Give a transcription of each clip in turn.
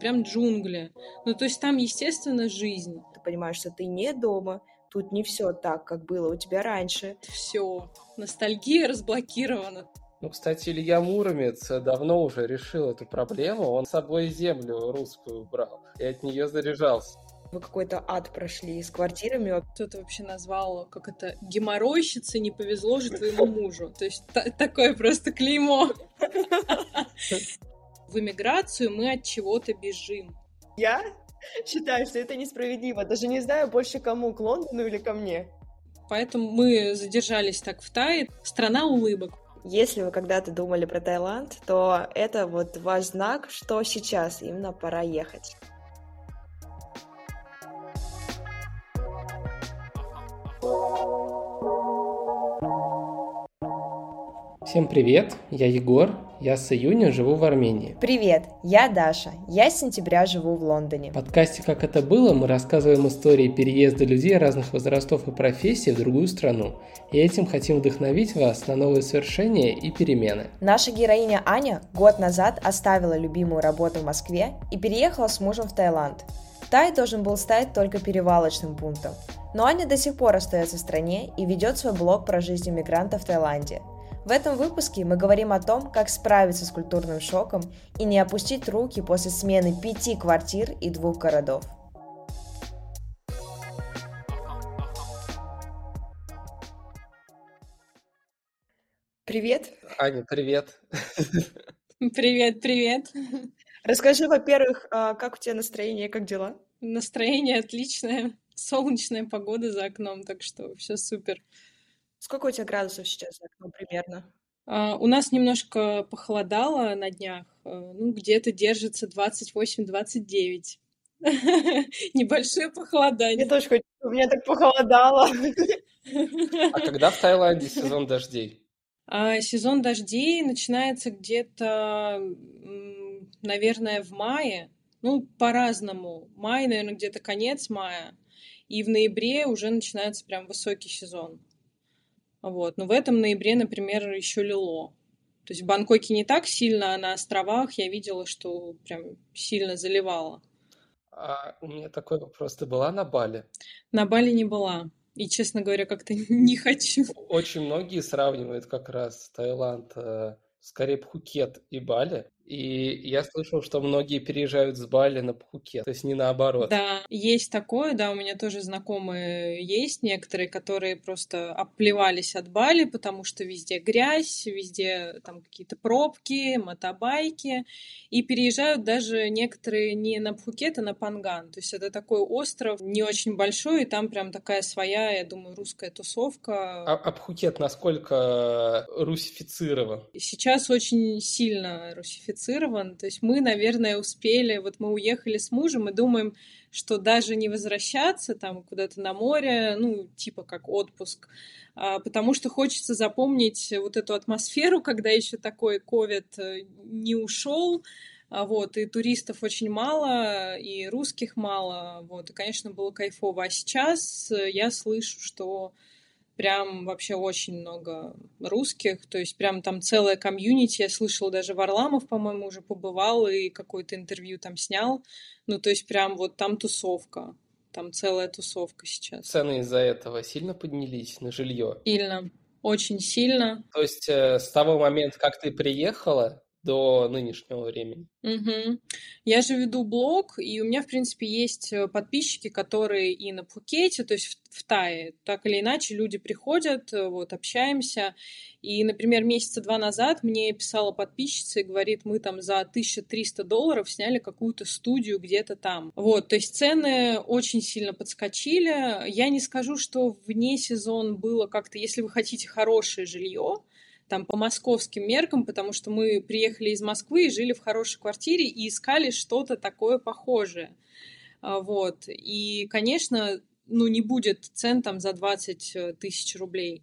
прям джунгли. Ну, то есть там, естественно, жизнь. Ты понимаешь, что ты не дома, тут не все так, как было у тебя раньше. Все, ностальгия разблокирована. Ну, кстати, Илья Муромец давно уже решил эту проблему. Он с собой землю русскую брал и от нее заряжался. Вы какой-то ад прошли с квартирами. Кто-то вообще назвал, как это, геморройщица, не повезло же твоему мужу. То есть такое просто клеймо. В эмиграцию мы от чего-то бежим. Я считаю, что это несправедливо. Даже не знаю больше кому, к Лондону или ко мне. Поэтому мы задержались так в Тае. Страна улыбок. Если вы когда-то думали про Таиланд, то это вот ваш знак, что сейчас именно пора ехать. Всем привет, я Егор, я с июня живу в Армении. Привет, я Даша, я с сентября живу в Лондоне. В подкасте «Как это было» мы рассказываем истории переезда людей разных возрастов и профессий в другую страну, и этим хотим вдохновить вас на новые свершения и перемены. Наша героиня Аня год назад оставила любимую работу в Москве и переехала с мужем в Таиланд. Тай должен был стать только перевалочным пунктом. Но Аня до сих пор остается в стране и ведет свой блог про жизнь мигранта в Таиланде – в этом выпуске мы говорим о том, как справиться с культурным шоком и не опустить руки после смены пяти квартир и двух городов. Привет. Аня, привет. Привет, привет. Расскажи, во-первых, а, как у тебя настроение, как дела? Настроение отличное, солнечная погода за окном, так что все супер. Сколько у тебя градусов сейчас за окном примерно? Uh, у нас немножко похолодало на днях, uh, ну, где-то держится 28-29. Небольшое похолодание. Я тоже хочу, у меня так похолодало. А когда в Таиланде сезон дождей? Uh, сезон дождей начинается где-то, наверное, в мае. Ну, по-разному. Май, наверное, где-то конец мая. И в ноябре уже начинается прям высокий сезон. Вот. Но в этом ноябре, например, еще лило. То есть в Бангкоке не так сильно, а на островах я видела, что прям сильно заливало. А у меня такой вопрос. Ты была на Бали? На Бали не была. И, честно говоря, как-то не хочу. Очень многие сравнивают как раз Таиланд, э, скорее Пхукет и Бали. И я слышал, что многие переезжают с Бали на Пхукет, то есть не наоборот. Да, есть такое, да, у меня тоже знакомые есть некоторые, которые просто обплевались от Бали, потому что везде грязь, везде там какие-то пробки, мотобайки, и переезжают даже некоторые не на Пхукет, а на Панган. То есть это такой остров не очень большой, и там прям такая своя, я думаю, русская тусовка. А, а Пхукет насколько русифицирован? Сейчас очень сильно русифицирован модифицирован. То есть мы, наверное, успели, вот мы уехали с мужем и думаем, что даже не возвращаться там куда-то на море, ну, типа как отпуск, а, потому что хочется запомнить вот эту атмосферу, когда еще такой ковид э, не ушел, а вот, и туристов очень мало, и русских мало, вот, и, конечно, было кайфово. А сейчас э, я слышу, что прям вообще очень много русских, то есть прям там целая комьюнити, я слышала, даже Варламов, по-моему, уже побывал и какое-то интервью там снял, ну то есть прям вот там тусовка, там целая тусовка сейчас. Цены из-за этого сильно поднялись на жилье? Сильно, очень сильно. То есть э, с того момента, как ты приехала, до нынешнего времени. Угу. Я же веду блог, и у меня, в принципе, есть э, подписчики, которые и на Пхукете, то есть в, в Тае. Так или иначе, люди приходят, э, вот, общаемся. И, например, месяца два назад мне писала подписчица и говорит, мы там за 1300 долларов сняли какую-то студию где-то там. Вот, то есть цены очень сильно подскочили. Я не скажу, что вне сезон было как-то, если вы хотите хорошее жилье, там по московским меркам, потому что мы приехали из Москвы и жили в хорошей квартире и искали что-то такое похожее. А, вот. И, конечно, ну, не будет цен там за 20 э, тысяч рублей.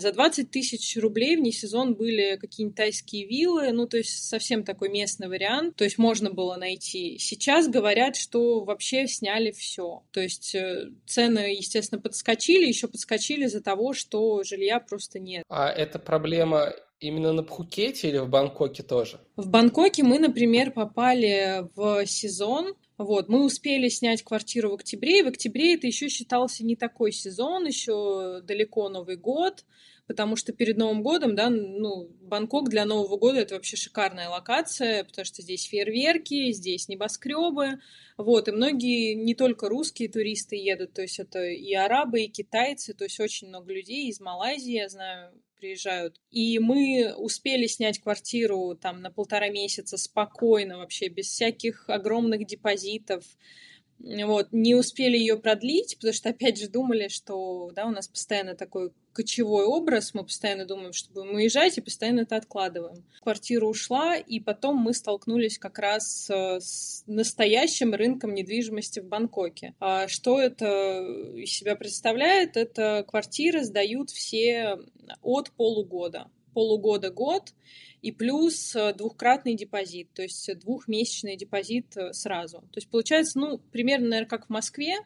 За 20 тысяч рублей вне сезон были какие-нибудь тайские виллы, ну, то есть совсем такой местный вариант, то есть можно было найти. Сейчас говорят, что вообще сняли все. То есть э, цены, естественно, подскочили, еще подскочили из-за того, что жилья просто нет. А это проблема Именно на Пхукете или в Бангкоке тоже? В Бангкоке мы, например, попали в сезон, вот, мы успели снять квартиру в октябре, и в октябре это еще считался не такой сезон, еще далеко Новый год, потому что перед Новым годом, да, ну, Бангкок для Нового года это вообще шикарная локация, потому что здесь фейерверки, здесь небоскребы, вот, и многие, не только русские туристы едут, то есть это и арабы, и китайцы, то есть очень много людей из Малайзии, я знаю, приезжают. И мы успели снять квартиру там на полтора месяца спокойно, вообще без всяких огромных депозитов. Вот, не успели ее продлить, потому что, опять же, думали, что, да, у нас постоянно такой кочевой образ, мы постоянно думаем, что будем уезжать, и постоянно это откладываем. Квартира ушла, и потом мы столкнулись как раз с настоящим рынком недвижимости в Бангкоке. А что это из себя представляет? Это квартиры сдают все от полугода. Полугода-год, и плюс э, двухкратный депозит, то есть двухмесячный депозит э, сразу. То есть получается, ну, примерно, наверное, как в Москве,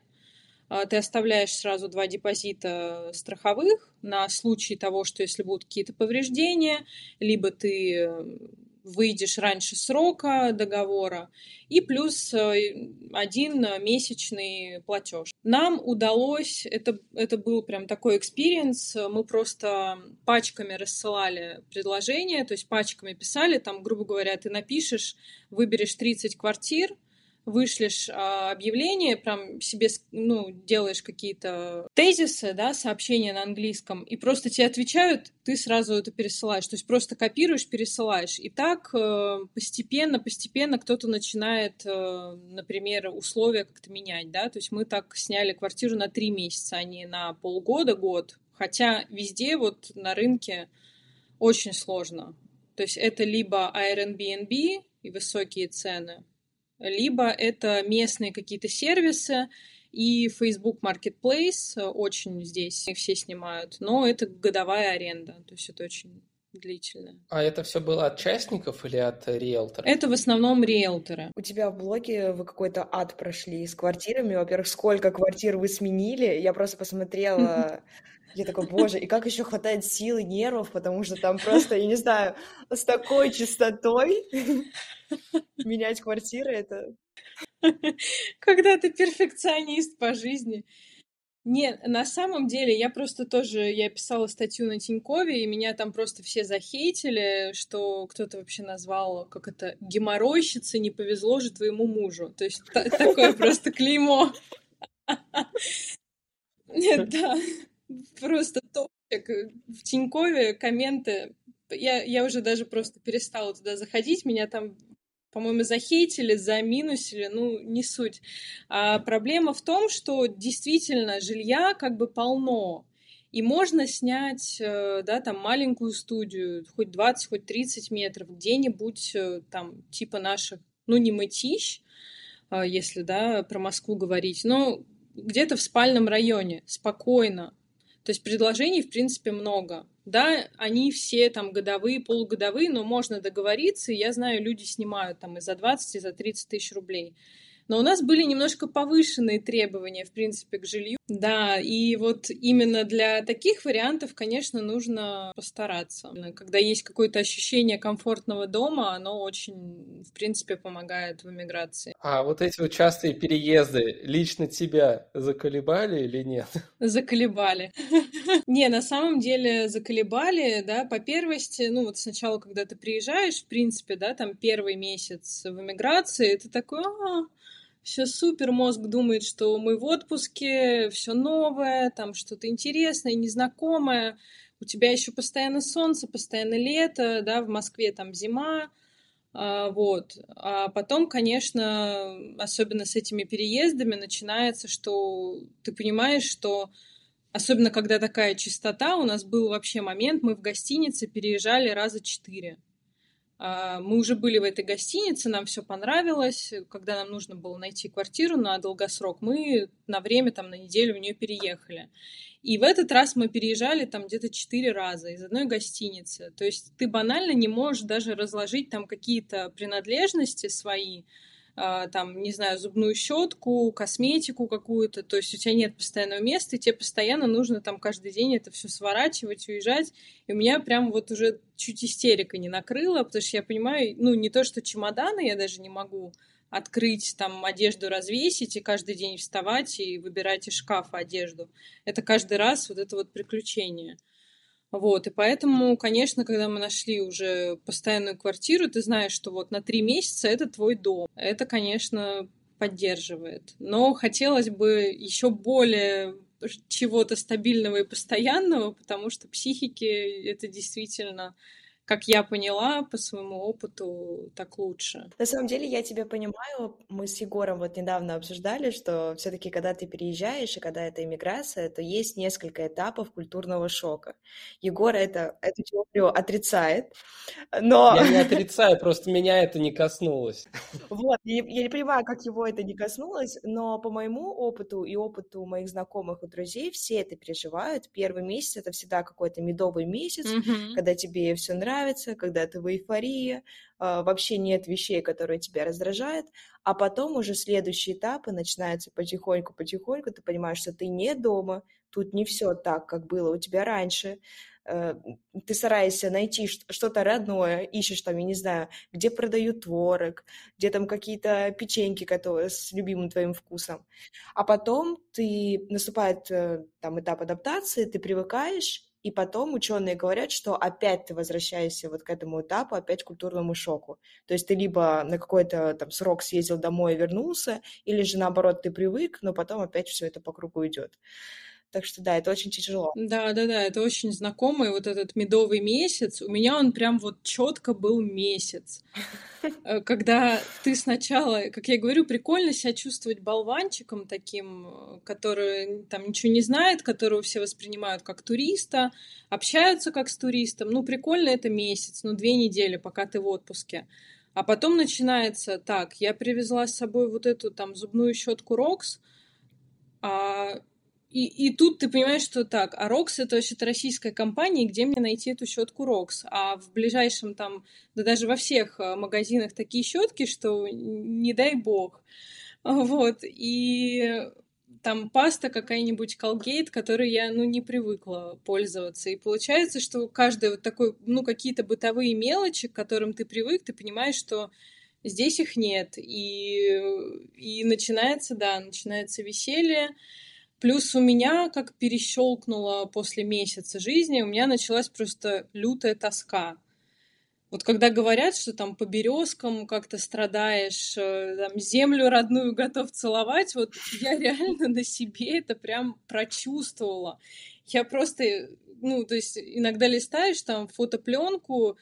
а, ты оставляешь сразу два депозита страховых на случай того, что если будут какие-то повреждения, либо ты э, выйдешь раньше срока договора, и плюс э, один месячный платеж. Нам удалось, это, это был прям такой experience, мы просто пачками рассылали предложения, то есть пачками писали, там, грубо говоря, ты напишешь, выберешь 30 квартир, вышлешь а, объявление, прям себе, ну, делаешь какие-то тезисы, да, сообщения на английском, и просто тебе отвечают, ты сразу это пересылаешь. То есть просто копируешь, пересылаешь. И так э, постепенно, постепенно кто-то начинает, э, например, условия как-то менять, да. То есть мы так сняли квартиру на три месяца, а не на полгода, год. Хотя везде вот на рынке очень сложно. То есть это либо Airbnb и высокие цены, либо это местные какие-то сервисы, и Facebook Marketplace очень здесь все снимают, но это годовая аренда, то есть это очень длительная. А это все было от частников или от риэлторов? Это в основном риэлторы. У тебя в блоге вы какой-то ад прошли с квартирами. Во-первых, сколько квартир вы сменили? Я просто посмотрела я такой, боже, и как еще хватает сил и нервов, потому что там просто, я не знаю, с такой частотой менять квартиры, это... Когда ты перфекционист по жизни. Нет, на самом деле я просто тоже, я писала статью на Тинькове, и меня там просто все захейтили, что кто-то вообще назвал, как это, геморройщица, не повезло же твоему мужу. То есть такое просто клеймо. Да просто топчик. В Тинькове комменты. Я, я уже даже просто перестала туда заходить. Меня там, по-моему, захейтили, заминусили. Ну, не суть. А проблема в том, что действительно жилья как бы полно. И можно снять, э, да, там маленькую студию, хоть 20, хоть 30 метров, где-нибудь э, там типа наших, ну, не мытищ, если, да, про Москву говорить, но где-то в спальном районе, спокойно, то есть предложений, в принципе, много. Да, они все там годовые, полугодовые, но можно договориться, я знаю, люди снимают там и за 20, и за 30 тысяч рублей. Но у нас были немножко повышенные требования, в принципе, к жилью. Да, и вот именно для таких вариантов, конечно, нужно постараться. Когда есть какое-то ощущение комфортного дома, оно очень, в принципе, помогает в эмиграции. А вот эти вот частые переезды лично тебя заколебали или нет? Заколебали. Не, на самом деле заколебали, да, по первости, ну вот сначала, когда ты приезжаешь, в принципе, да, там первый месяц в эмиграции, ты такой, а, все супер, мозг думает, что мы в отпуске, все новое, там что-то интересное, незнакомое. У тебя еще постоянно солнце, постоянно лето, да, в Москве там зима, а, вот. А потом, конечно, особенно с этими переездами начинается, что ты понимаешь, что особенно когда такая чистота, у нас был вообще момент, мы в гостинице переезжали раза четыре. А, мы уже были в этой гостинице, нам все понравилось. Когда нам нужно было найти квартиру на долгосрок, мы на время, там, на неделю в нее переехали. И в этот раз мы переезжали там где-то четыре раза из одной гостиницы. То есть ты банально не можешь даже разложить там какие-то принадлежности свои, там, не знаю, зубную щетку, косметику какую-то, то есть у тебя нет постоянного места, и тебе постоянно нужно там каждый день это все сворачивать, уезжать. И у меня прям вот уже чуть истерика не накрыла, потому что я понимаю, ну, не то, что чемоданы я даже не могу открыть, там, одежду развесить и каждый день вставать и выбирать из шкафа одежду. Это каждый раз вот это вот приключение. Вот, и поэтому, конечно, когда мы нашли уже постоянную квартиру, ты знаешь, что вот на три месяца это твой дом. Это, конечно, поддерживает. Но хотелось бы еще более чего-то стабильного и постоянного, потому что психике это действительно как я поняла по своему опыту, так лучше. На самом деле я тебя понимаю. Мы с Егором вот недавно обсуждали, что все-таки, когда ты переезжаешь и когда это иммиграция, то есть несколько этапов культурного шока. Егор это, эту теорию отрицает, но... Я не отрицаю, просто меня это не коснулось. Вот, я, я не понимаю, как его это не коснулось, но по моему опыту и опыту моих знакомых и друзей все это переживают. Первый месяц — это всегда какой-то медовый месяц, mm-hmm. когда тебе все нравится, нравится, когда ты в эйфории, а, вообще нет вещей, которые тебя раздражают, а потом уже следующие этапы начинаются потихоньку-потихоньку, ты понимаешь, что ты не дома, тут не все так, как было у тебя раньше, э, ты стараешься найти что-то родное, ищешь там, я не знаю, где продают творог, где там какие-то печеньки которые с любимым твоим вкусом. А потом ты наступает э, там этап адаптации, ты привыкаешь, и потом ученые говорят, что опять ты возвращаешься вот к этому этапу, опять к культурному шоку. То есть ты либо на какой-то там срок съездил домой и вернулся, или же наоборот ты привык, но потом опять все это по кругу идет. Так что да, это очень тяжело. Да, да, да, это очень знакомый вот этот медовый месяц. У меня он прям вот четко был месяц. Э, когда ты сначала, как я говорю, прикольно себя чувствовать болванчиком таким, э, который там ничего не знает, которого все воспринимают как туриста, общаются как с туристом. Ну, прикольно это месяц, ну, две недели, пока ты в отпуске. А потом начинается так, я привезла с собой вот эту там зубную щетку Рокс, а и, и тут ты понимаешь, что так, а Рокс это вообще-то российская компания, где мне найти эту щетку Рокс? А в ближайшем там, да даже во всех э, магазинах такие щетки, что не дай бог. Вот, и там паста какая-нибудь Colgate, которой я, ну, не привыкла пользоваться. И получается, что каждый вот такой, ну, какие-то бытовые мелочи, к которым ты привык, ты понимаешь, что здесь их нет. И, и начинается, да, начинается веселье. Плюс у меня, как перещелкнуло после месяца жизни, у меня началась просто лютая тоска. Вот когда говорят, что там по березкам как-то страдаешь, э, там, землю родную готов целовать, вот я реально на себе это прям прочувствовала. Я просто, ну, то есть иногда листаешь там фотопленку,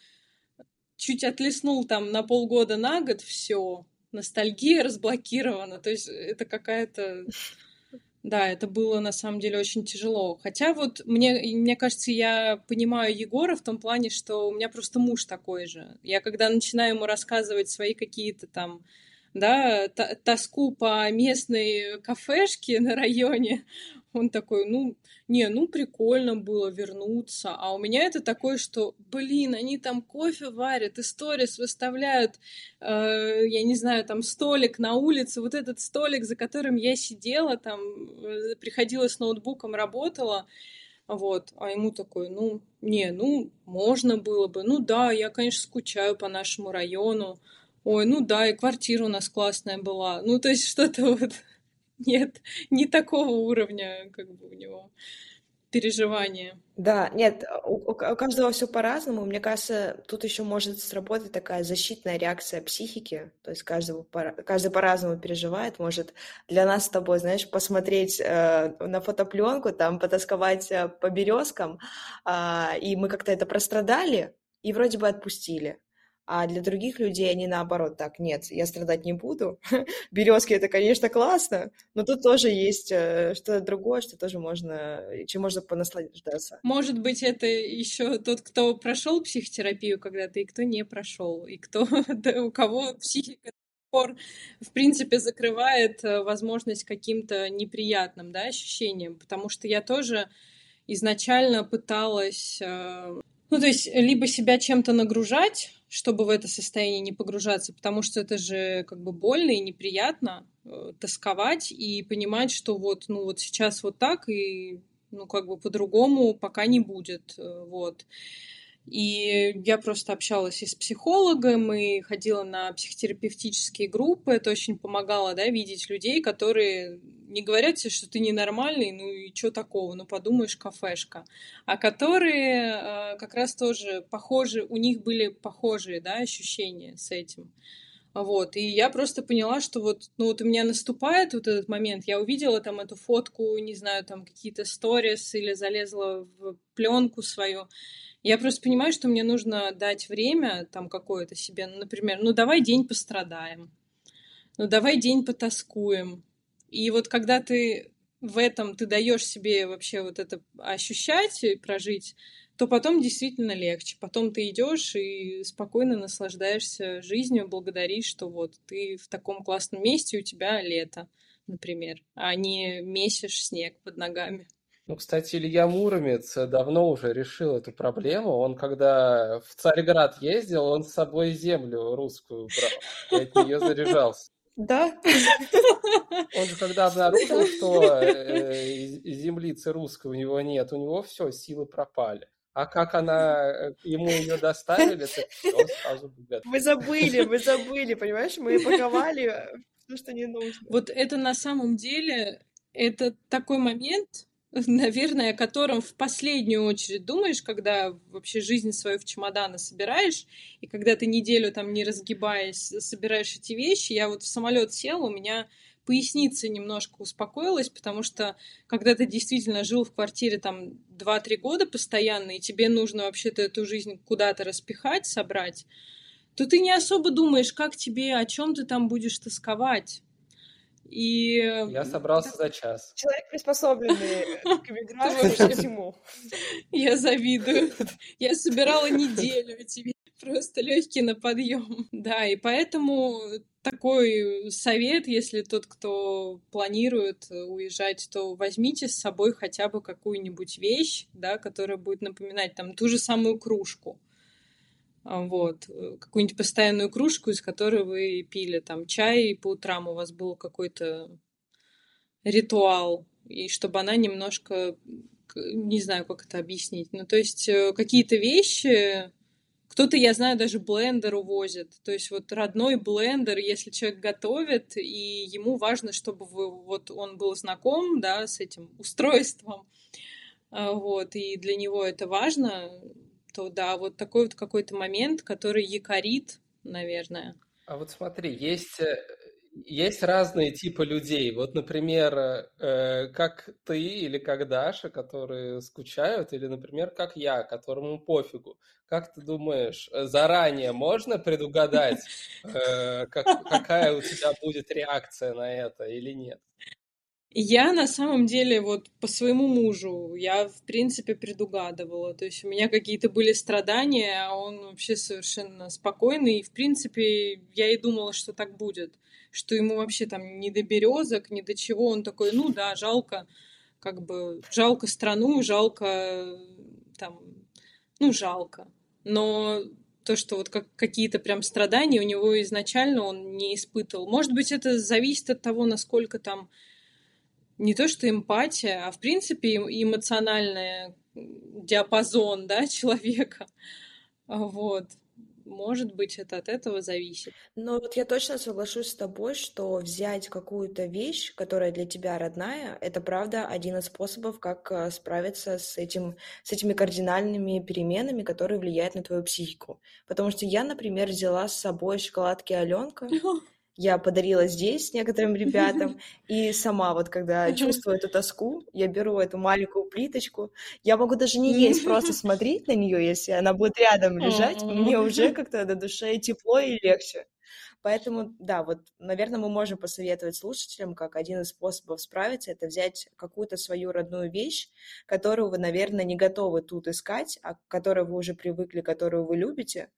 чуть отлеснул там на полгода на год, все, ностальгия разблокирована. То есть это какая-то да, это было на самом деле очень тяжело. Хотя вот мне, мне кажется, я понимаю Егора в том плане, что у меня просто муж такой же. Я когда начинаю ему рассказывать свои какие-то там да, тоску по местной кафешке на районе, он такой, ну, не, ну, прикольно было вернуться. А у меня это такое, что, блин, они там кофе варят, историс выставляют, э, я не знаю, там столик на улице, вот этот столик, за которым я сидела, там, э, приходила с ноутбуком, работала, вот, а ему такой, ну, не, ну, можно было бы, ну да, я, конечно, скучаю по нашему району, ой, ну да, и квартира у нас классная была, ну, то есть что-то вот нет, не такого уровня как бы у него переживания. Да, нет, у, у каждого все по-разному. Мне кажется, тут еще может сработать такая защитная реакция психики. То есть каждого, каждый по-разному переживает. Может для нас с тобой, знаешь, посмотреть э, на фотопленку, там потасковать э, по березкам, э, и мы как-то это прострадали и вроде бы отпустили а для других людей они наоборот так, нет, я страдать не буду. Березки это, конечно, классно, но тут тоже есть э, что-то другое, что тоже можно, чем можно понаслаждаться. Может быть, это еще тот, кто прошел психотерапию когда-то, и кто не прошел, и кто, у кого психика пор, в принципе, закрывает э, возможность каким-то неприятным да, ощущениям, потому что я тоже изначально пыталась, э, ну, то есть, либо себя чем-то нагружать, чтобы в это состояние не погружаться, потому что это же как бы больно и неприятно э, тосковать и понимать, что вот, ну вот сейчас вот так и ну как бы по-другому пока не будет, э, вот. И я просто общалась и с психологом, и ходила на психотерапевтические группы. Это очень помогало, да, видеть людей, которые не говорят тебе, что ты ненормальный, ну и что такого, ну подумаешь, кафешка. А которые э, как раз тоже похожи, у них были похожие, да, ощущения с этим. Вот, и я просто поняла, что вот, ну вот у меня наступает вот этот момент, я увидела там эту фотку, не знаю, там какие-то сторис или залезла в пленку свою, я просто понимаю, что мне нужно дать время там какое-то себе, ну, например, ну давай день пострадаем, ну давай день потаскуем. И вот когда ты в этом, ты даешь себе вообще вот это ощущать и прожить, то потом действительно легче. Потом ты идешь и спокойно наслаждаешься жизнью, благодаришь, что вот ты в таком классном месте, у тебя лето, например, а не месишь снег под ногами. Ну, кстати, Илья Муромец давно уже решил эту проблему. Он, когда в Царьград ездил, он с собой землю русскую брал и от нее заряжался. Да? Он же когда обнаружил, что э, землицы русской у него нет, у него все, силы пропали. А как она, э, ему ее доставили, так все, сразу Вы забыли, вы забыли, понимаешь? Мы паковали все, что не нужно. Вот это на самом деле, это такой момент, наверное, о котором в последнюю очередь думаешь, когда вообще жизнь свою в чемоданы собираешь, и когда ты неделю там не разгибаясь собираешь эти вещи. Я вот в самолет села, у меня поясница немножко успокоилась, потому что когда ты действительно жил в квартире там 2-3 года постоянно, и тебе нужно вообще-то эту жизнь куда-то распихать, собрать, то ты не особо думаешь, как тебе, о чем ты там будешь тосковать. И... Я собрался за час. Человек приспособленный к эмиграции ко всему. Я завидую. Я собирала неделю эти просто легкий на подъем. Да, и поэтому такой совет, если тот, кто планирует уезжать, то возьмите с собой хотя бы какую-нибудь вещь, да, которая будет напоминать там ту же самую кружку вот, э, какую-нибудь постоянную кружку, из которой вы пили там чай, и по утрам у вас был какой-то ритуал, и чтобы она немножко, не знаю, как это объяснить, ну, то есть э, какие-то вещи, кто-то, я знаю, даже блендер увозит. То есть вот родной блендер, если человек готовит, и ему важно, чтобы вы, вот он был знаком, да, с этим устройством, а, вот, и для него это важно, то да, вот такой вот какой-то момент, который якорит, наверное. А вот смотри, есть, э, есть разные типы людей. Вот, например, э, как ты или как Даша, которые скучают, или, например, как я, которому пофигу. Как ты думаешь, э, заранее можно предугадать, э, как, какая у тебя будет реакция на это или нет? Я на самом деле вот по своему мужу, я в принципе предугадывала. То есть у меня какие-то были страдания, а он вообще совершенно спокойный. И в принципе я и думала, что так будет. Что ему вообще там не до березок, ни до чего. Он такой, ну да, жалко, как бы жалко страну, жалко там, ну жалко. Но то, что вот как, какие-то прям страдания у него изначально он не испытывал. Может быть, это зависит от того, насколько там не то что эмпатия, а в принципе эмоциональный диапазон да, человека. Вот. Может быть, это от этого зависит. Но вот я точно соглашусь с тобой, что взять какую-то вещь, которая для тебя родная, это правда один из способов, как э, справиться с, этим, с этими кардинальными переменами, которые влияют на твою психику. Потому что я, например, взяла с собой шоколадки Аленка, я подарила здесь некоторым ребятам. И сама вот, когда чувствую эту тоску, я беру эту маленькую плиточку. Я могу даже не есть, просто смотреть на нее, если она будет рядом лежать. Мне уже как-то на душе тепло и легче. Поэтому, да, вот, наверное, мы можем посоветовать слушателям, как один из способов справиться, это взять какую-то свою родную вещь, которую вы, наверное, не готовы тут искать, а к которой вы уже привыкли, которую вы любите,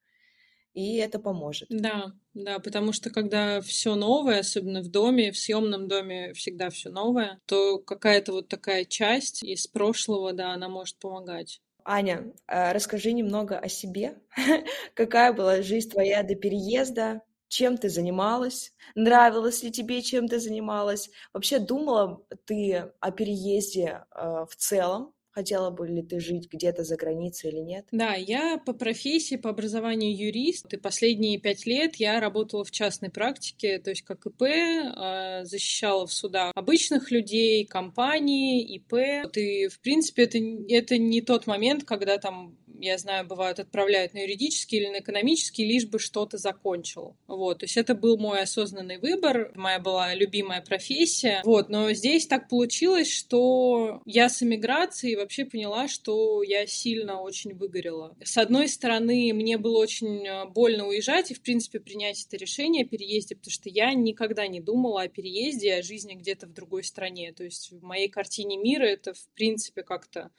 и это поможет. Да, да, потому что когда все новое, особенно в доме, в съемном доме всегда все новое, то какая-то вот такая часть из прошлого, да, она может помогать. Аня, а расскажи немного о себе. Какая была жизнь твоя до переезда? Чем ты занималась? Нравилось ли тебе, чем ты занималась? Вообще думала ты о переезде э, в целом? Хотела бы ли ты жить где-то за границей или нет? Да, я по профессии, по образованию юрист. И последние пять лет я работала в частной практике, то есть как ИП, а, защищала в судах обычных людей, компании, ИП. И, в принципе, это, это не тот момент, когда там я знаю, бывают отправляют на юридический или на экономический, лишь бы что-то закончил. Вот, то есть это был мой осознанный выбор, моя была любимая профессия. Вот, но здесь так получилось, что я с эмиграцией вообще поняла, что я сильно очень выгорела. С одной стороны, мне было очень э, больно уезжать и, в принципе, принять это решение о переезде, потому что я никогда не думала о переезде, о жизни где-то в другой стране. То есть в моей картине мира это, в принципе, как-то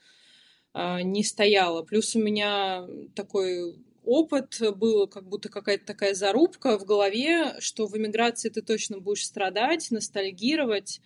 не стояла. Плюс у меня такой опыт был, как будто какая-то такая зарубка в голове, что в эмиграции ты точно будешь страдать, ностальгировать,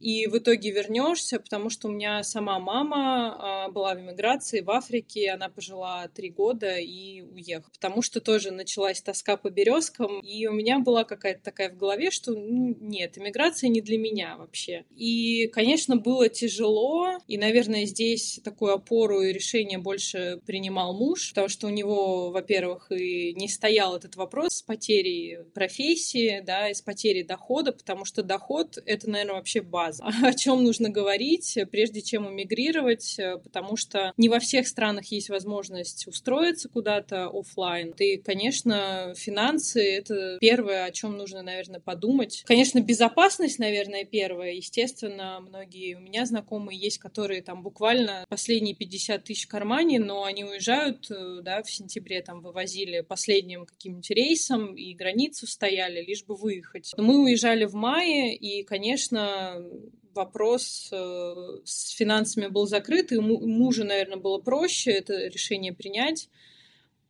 и в итоге вернешься, потому что у меня сама мама а, была в эмиграции в Африке, она пожила три года и уехала, потому что тоже началась тоска по березкам, и у меня была какая-то такая в голове, что ну, нет, эмиграция не для меня вообще. И, конечно, было тяжело, и, наверное, здесь такую опору и решение больше принимал муж, потому что у него, во-первых, и не стоял этот вопрос с потерей профессии, да, и с потерей дохода, потому что доход — это, наверное, вообще база база, о чем нужно говорить, прежде чем эмигрировать, потому что не во всех странах есть возможность устроиться куда-то офлайн. И, конечно, финансы — это первое, о чем нужно, наверное, подумать. Конечно, безопасность, наверное, первое. Естественно, многие у меня знакомые есть, которые там буквально последние 50 тысяч в кармане, но они уезжают, э, да, в сентябре там вывозили последним каким-нибудь рейсом и границу стояли, лишь бы выехать. Но мы уезжали в мае, и, конечно, вопрос э, с финансами был закрыт, и мужу, наверное, было проще это решение принять.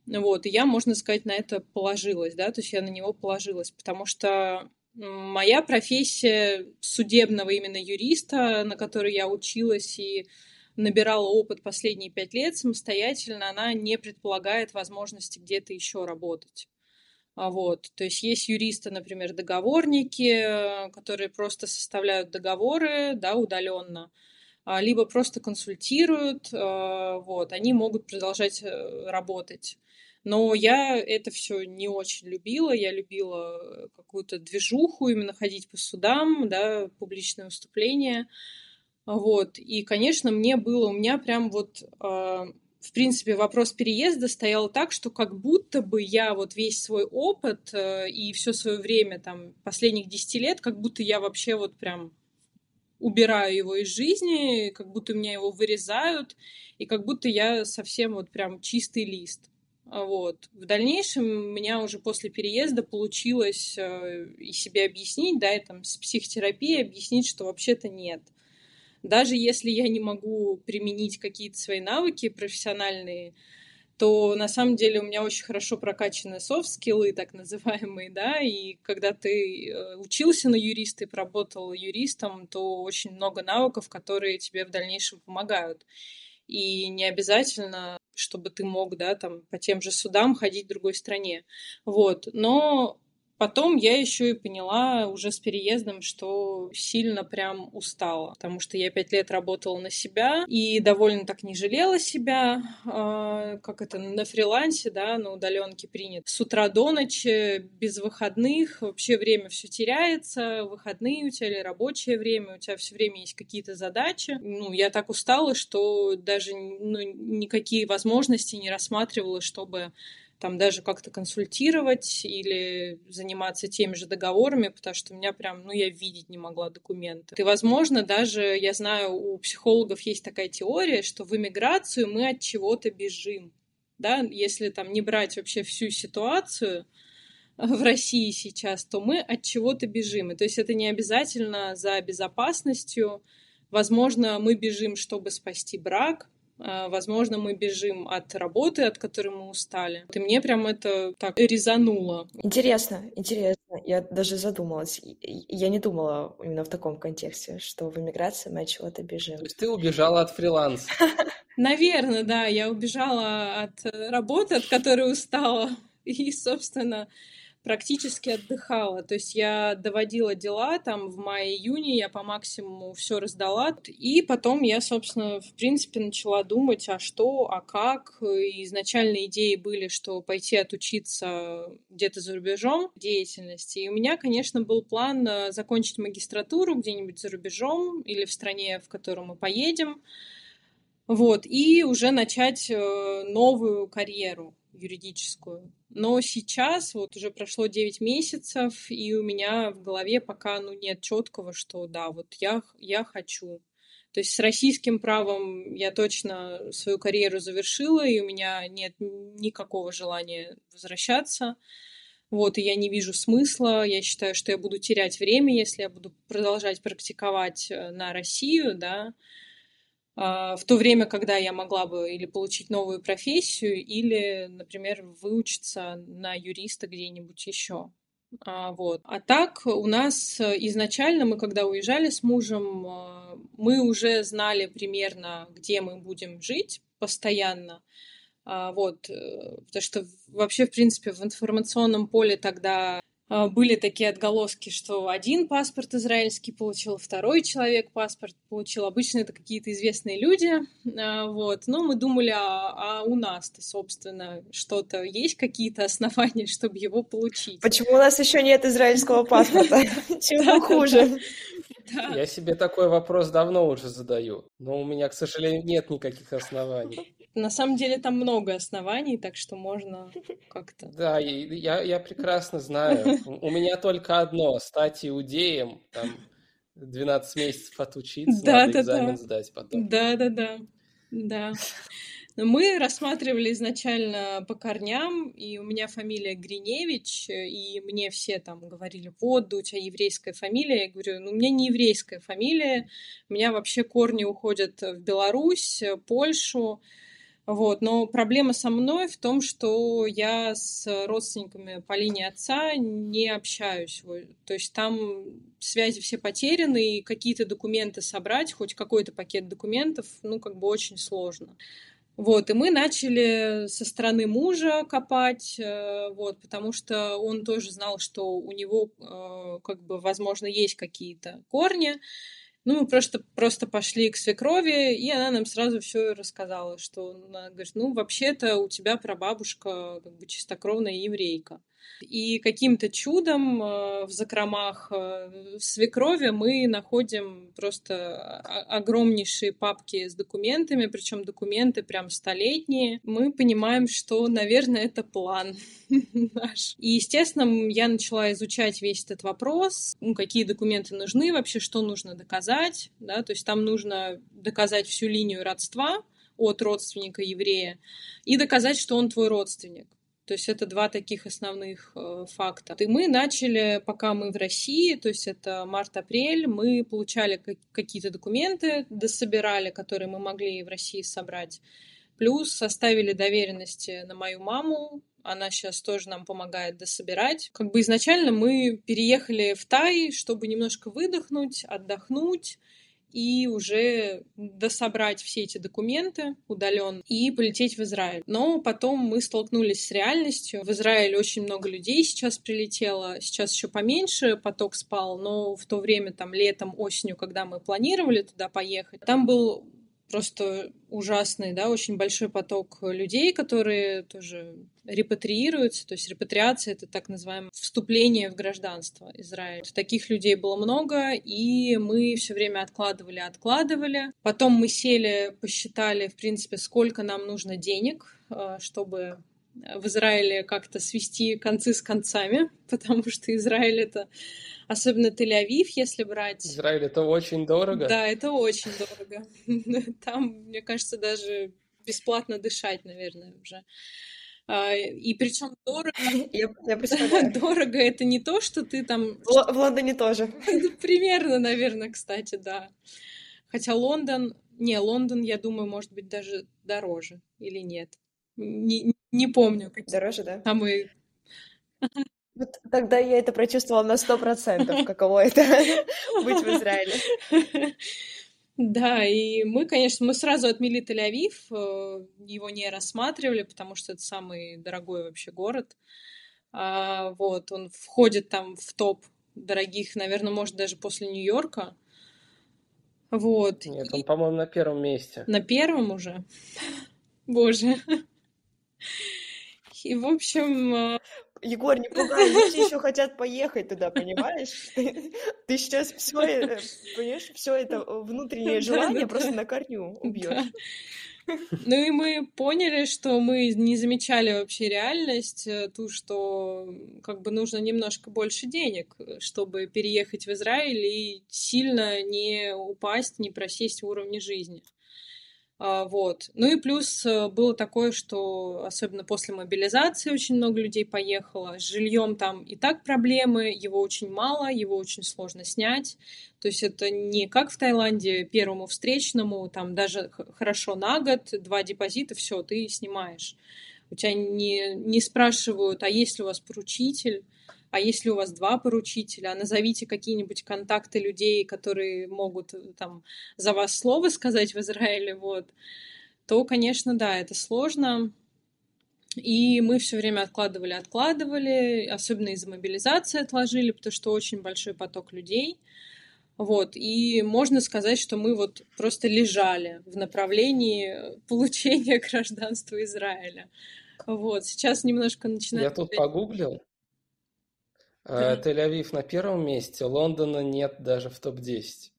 Вот, и я, можно сказать, на это положилась, да, то есть я на него положилась, потому что моя профессия судебного именно юриста, на которой я училась и набирала опыт последние пять лет самостоятельно, она не предполагает возможности где-то еще работать. А вот. То есть есть юристы, например, договорники, которые просто составляют договоры да, удаленно, а, либо просто консультируют, а, вот, они могут продолжать э, работать. Но я это все не очень любила. Я любила какую-то движуху, именно ходить по судам, да, публичные выступления. Вот. И, конечно, мне было, у меня прям вот в принципе, вопрос переезда стоял так, что как будто бы я вот весь свой опыт э, и все свое время, там, последних 10 лет, как будто я вообще вот прям убираю его из жизни, как будто меня его вырезают, и как будто я совсем вот прям чистый лист. Вот. В дальнейшем у меня уже после переезда получилось э, и себе объяснить, да, и там с психотерапией объяснить, что вообще-то нет – даже если я не могу применить какие-то свои навыки профессиональные, то на самом деле у меня очень хорошо прокачаны софт-скиллы, так называемые, да, и когда ты э, учился на юриста и проработал юристом, то очень много навыков, которые тебе в дальнейшем помогают. И не обязательно, чтобы ты мог, да, там, по тем же судам ходить в другой стране. Вот. Но Потом я еще и поняла уже с переездом, что сильно прям устала, потому что я пять лет работала на себя и довольно так не жалела себя, э, как это на фрилансе, да, на удаленке принято. С утра до ночи, без выходных, вообще время все теряется, выходные у тебя или рабочее время, у тебя все время есть какие-то задачи. Ну, я так устала, что даже ну, никакие возможности не рассматривала, чтобы там даже как-то консультировать или заниматься теми же договорами, потому что у меня прям, ну, я видеть не могла документы. И, возможно, даже, я знаю, у психологов есть такая теория, что в эмиграцию мы от чего-то бежим, да, если там не брать вообще всю ситуацию, в России сейчас, то мы от чего-то бежим. И то есть это не обязательно за безопасностью. Возможно, мы бежим, чтобы спасти брак, возможно, мы бежим от работы, от которой мы устали. И мне прям это так резануло. Интересно, интересно. я даже задумалась. Я не думала именно в таком контексте, что в эмиграции мы от чего-то бежим. То есть ты убежала от фриланса? Наверное, да. Я убежала от работы, от которой устала. И, собственно, практически отдыхала. То есть я доводила дела там в мае-июне, я по максимуму все раздала. И потом я, собственно, в принципе, начала думать, а что, а как. И изначально идеи были, что пойти отучиться где-то за рубежом деятельности. И у меня, конечно, был план э, закончить магистратуру где-нибудь за рубежом или в стране, в которую мы поедем. Вот, и уже начать э, новую карьеру юридическую. Но сейчас вот уже прошло 9 месяцев, и у меня в голове пока ну, нет четкого, что да, вот я, я хочу. То есть с российским правом я точно свою карьеру завершила, и у меня нет никакого желания возвращаться. Вот, и я не вижу смысла. Я считаю, что я буду терять время, если я буду продолжать практиковать э, на Россию, да, в то время, когда я могла бы или получить новую профессию, или, например, выучиться на юриста где-нибудь еще. А, вот. А так у нас изначально, мы когда уезжали с мужем, а, мы уже знали примерно, где мы будем жить постоянно. Вот, э, потому что вообще, в принципе, в информационном поле тогда а, были такие отголоски, что один паспорт израильский получил, второй человек паспорт получил. Обычно это какие-то известные люди. А, вот. Но мы думали, а, а у нас-то, собственно, что-то есть какие-то основания, чтобы его получить. Почему у нас еще нет израильского паспорта? Чего хуже? Я себе такой вопрос давно уже задаю, но у меня, к сожалению, нет никаких оснований. На самом деле там много оснований, так что можно как-то... Да, я, я прекрасно знаю. У меня только одно — стать иудеем, там 12 месяцев отучиться, да, надо да, экзамен да. сдать потом. Да-да-да, да. Но мы рассматривали изначально по корням, и у меня фамилия Гриневич, и мне все там говорили, вот, да, у тебя еврейская фамилия. Я говорю, ну, у меня не еврейская фамилия, у меня вообще корни уходят в Беларусь, Польшу, вот. Но проблема со мной в том, что я с родственниками по линии отца не общаюсь. То есть там связи все потеряны, и какие-то документы собрать, хоть какой-то пакет документов, ну, как бы очень сложно. Вот, и мы начали со стороны мужа копать, э, вот, потому что он тоже знал, что у него, э, как бы, возможно, есть какие-то корни, ну, мы просто, просто пошли к свекрови, и она нам сразу все рассказала, что она говорит, ну, вообще-то у тебя прабабушка как бы чистокровная еврейка. И каким-то чудом э, в закромах э, свекрови мы находим просто огромнейшие папки с документами, причем документы прям столетние. Мы понимаем, что, наверное, это план наш. И, естественно, я начала изучать весь этот вопрос, какие документы нужны, вообще что нужно доказать, да, то есть там нужно доказать всю линию родства от родственника еврея и доказать, что он твой родственник. То есть это два таких основных э, факта. И мы начали, пока мы в России, то есть это март-апрель, мы получали какие-то документы, дособирали, которые мы могли в России собрать. Плюс составили доверенности на мою маму, она сейчас тоже нам помогает дособирать. Как бы изначально мы переехали в Тай, чтобы немножко выдохнуть, отдохнуть, и уже дособрать все эти документы удален и полететь в Израиль. Но потом мы столкнулись с реальностью. В Израиль очень много людей сейчас прилетело, сейчас еще поменьше поток спал, но в то время, там, летом, осенью, когда мы планировали туда поехать, там был просто ужасный, да, очень большой поток людей, которые тоже репатриируются. То есть репатриация — это так называемое вступление в гражданство Израиля. Таких людей было много, и мы все время откладывали, откладывали. Потом мы сели, посчитали, в принципе, сколько нам нужно денег, э, чтобы в Израиле как-то свести концы с концами, потому что Израиль — это Особенно Тель-Авив, если брать. Израиль это очень дорого. Да, это очень дорого. Там, мне кажется, даже бесплатно дышать, наверное, уже. А, и причем дорого. Я, я дорого это не то, что ты там. В, в Лондоне тоже. Примерно, наверное, кстати, да. Хотя Лондон, не, Лондон, я думаю, может быть даже дороже или нет. Не, не помню. Какие дороже, да? Самые Вот тогда я это прочувствовала на сто процентов, каково это быть в Израиле. Да, и мы, конечно, мы сразу отмели Тель-Авив, э, его не рассматривали, потому что это самый дорогой вообще город. А, вот, он входит там в топ дорогих, наверное, может, даже после Нью-Йорка. Вот. Нет, он, по-моему, на первом месте. На первом уже? Боже. И, в общем... Егор, не пугай, люди еще хотят поехать туда, понимаешь? Ты сейчас все, э, понимаешь, все это внутреннее желание просто на корню убьешь. Ну и мы поняли, что мы не замечали вообще реальность, э, ту, что как бы нужно немножко больше денег, чтобы переехать в Израиль и сильно не упасть, не просесть в уровне жизни. А, вот. Ну и плюс э, было такое, что особенно после мобилизации очень много людей поехало. С жильем там и так проблемы, его очень мало, его очень сложно снять. То есть это не как в Таиланде первому встречному, там даже хорошо на год, два депозита, все, ты снимаешь. У тебя не, не спрашивают, а есть ли у вас поручитель, а если у вас два поручителя, назовите какие-нибудь контакты людей, которые могут э, там за вас слово сказать в Израиле, вот, то, конечно, да, это сложно. И мы все время откладывали, откладывали, особенно из-за мобилизации отложили, потому что очень большой поток людей. Вот, и можно сказать, что мы вот просто лежали в направлении получения гражданства Израиля. Вот, сейчас немножко начинает... Я тут погуглил, а, Тель-Авив на первом месте, Лондона нет даже в топ-10.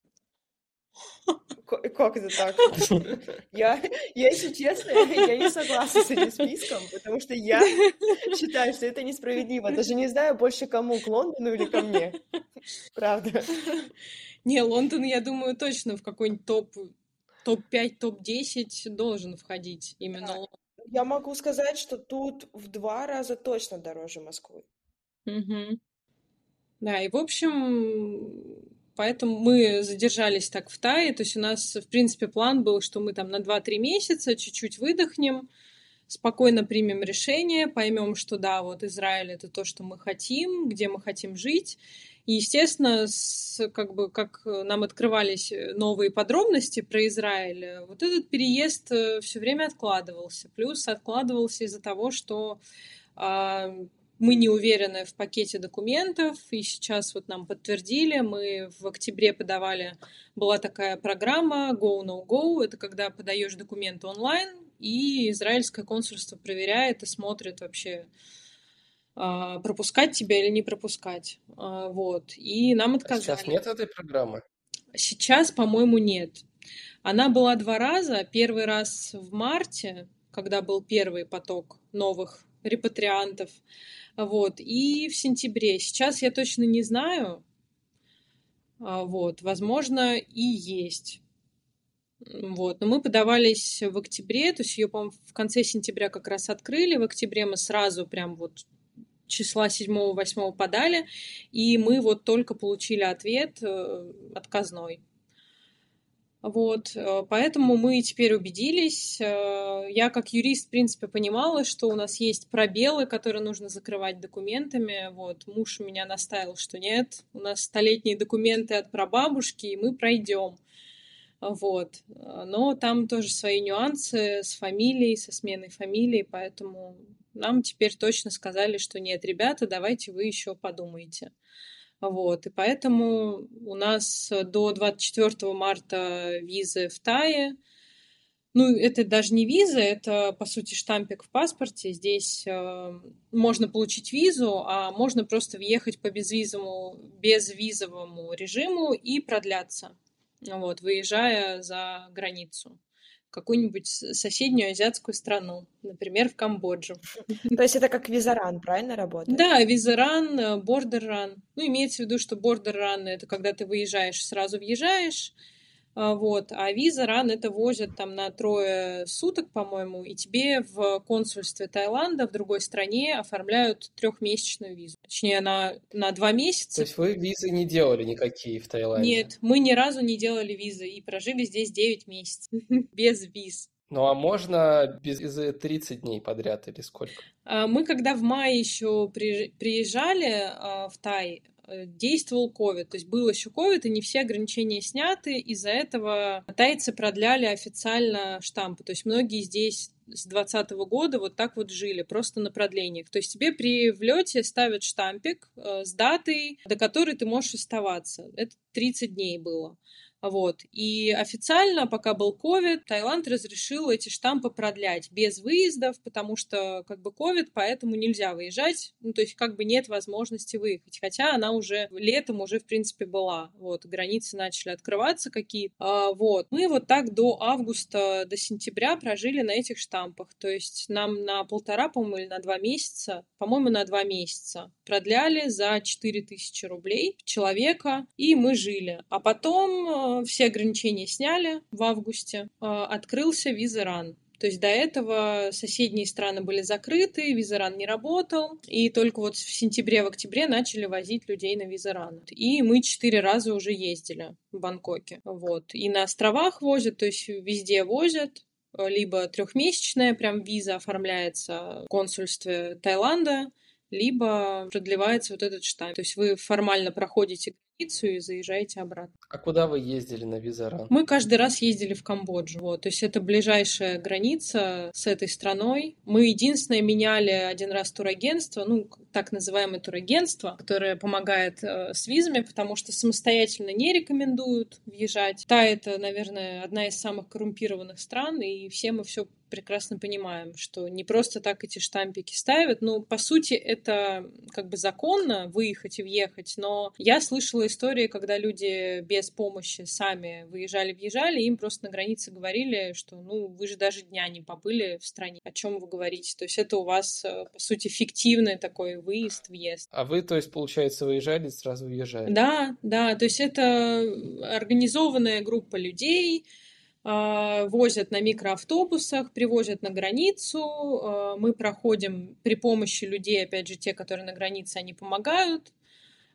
Как это так? Я, я, если честно, я не согласна с этим списком, потому что я считаю, что это несправедливо. Даже не знаю больше кому, к Лондону или ко мне. Правда. Не, Лондон, я думаю, точно в какой-нибудь топ, топ-5, топ-10 должен входить именно Лондон. Я могу сказать, что тут в два раза точно дороже Москвы. Угу. Да, и в общем, поэтому мы задержались так в Тае. То есть у нас, в принципе, план был, что мы там на 2-3 месяца чуть-чуть выдохнем, спокойно примем решение, поймем, что да, вот Израиль это то, что мы хотим, где мы хотим жить. И, естественно, с, как бы, как нам открывались новые подробности про Израиль, вот этот переезд э, все время откладывался. Плюс откладывался из-за того, что а, мы не уверены в пакете документов, и сейчас вот нам подтвердили, мы в октябре подавали, была такая программа Go No Go, это когда подаешь документы онлайн, и израильское консульство проверяет и смотрит вообще, а, пропускать тебя или не пропускать. А, вот. И нам а отказали. сейчас нет этой программы? Сейчас, по-моему, нет. Она была два раза. Первый раз в марте, когда был первый поток новых репатриантов. Вот. И в сентябре. Сейчас я точно не знаю. А, вот. Возможно, и есть. Вот. Но мы подавались в октябре, то есть ее, по-моему, в конце сентября как раз открыли. В октябре мы сразу прям вот числа 7-8 подали, и мы вот только получили ответ э, отказной. Вот, э, поэтому мы теперь убедились. Э, я как юрист, в принципе, понимала, что у нас есть пробелы, которые нужно закрывать документами. Вот, муж меня настаивал, что нет, у нас столетние документы от прабабушки, и мы пройдем. Вот. Но там тоже свои нюансы с фамилией, со сменой фамилии, поэтому нам теперь точно сказали, что нет, ребята, давайте вы еще подумайте. Вот, и поэтому у нас до 24 марта визы в Тае. Ну, это даже не виза, это, по сути, штампик в паспорте. Здесь э, можно получить визу, а можно просто въехать по безвизовому, безвизовому режиму и продляться, вот, выезжая за границу какую-нибудь соседнюю азиатскую страну, например, в Камбоджу. То есть это как визаран, правильно работает? Да, визаран, бордерран. Ну, имеется в виду, что бордерран — это когда ты выезжаешь, сразу въезжаешь, вот. А виза ран это возят там на трое суток, по-моему, и тебе в консульстве Таиланда в другой стране оформляют трехмесячную визу. Точнее, на, на два месяца. То есть вы визы не делали никакие в Таиланде? Нет, мы ни разу не делали визы и прожили здесь 9 месяцев без виз. Ну а можно без 30 дней подряд или сколько? А, мы когда в мае еще приезжали а, в Тай, действовал ковид, то есть был еще ковид, и не все ограничения сняты, из-за этого тайцы продляли официально штампы, то есть многие здесь с 2020 года вот так вот жили, просто на продлениях. То есть тебе при влете ставят штампик э, с датой, до которой ты можешь оставаться. Это 30 дней было. Вот. И официально, пока был ковид, Таиланд разрешил эти штампы продлять без выездов, потому что как бы ковид, поэтому нельзя выезжать. Ну, то есть как бы нет возможности выехать. Хотя она уже летом уже, в принципе, была. Вот. Границы начали открываться какие-то. А, вот. Мы вот так до августа, до сентября прожили на этих штампах. То есть нам на полтора, по-моему, или на два месяца, по-моему, на два месяца продляли за 4000 рублей человека, и мы жили. А потом все ограничения сняли в августе, э, открылся визаран. То есть до этого соседние страны были закрыты, визаран не работал, и только вот в сентябре, в октябре начали возить людей на визаран. И мы четыре раза уже ездили в Бангкоке. Вот. И на островах возят, то есть везде возят, либо трехмесячная прям виза оформляется в консульстве Таиланда, либо продлевается вот этот штамп. То есть вы формально проходите границу и заезжаете обратно. А куда вы ездили на Визаран? Мы каждый раз ездили в Камбоджу. Вот. То есть это ближайшая граница с этой страной. Мы единственное меняли один раз турагентство, ну, так называемое турагентство, которое помогает э, с визами, потому что самостоятельно не рекомендуют въезжать. Та это, наверное, одна из самых коррумпированных стран, и все мы все прекрасно понимаем, что не просто так эти штампики ставят. Ну, по сути, это как бы законно выехать и въехать, но я слышала истории, когда люди без помощи сами выезжали-въезжали, им просто на границе говорили, что, ну, вы же даже дня не побыли в стране, о чем вы говорите. То есть это у вас, э, по сути, фиктивный такой выезд, въезд. А вы, то есть, получается, выезжали и сразу уезжали? Да, да, то есть это организованная группа людей, а, возят на микроавтобусах, привозят на границу. А, мы проходим при помощи людей, опять же, те, которые на границе, они помогают.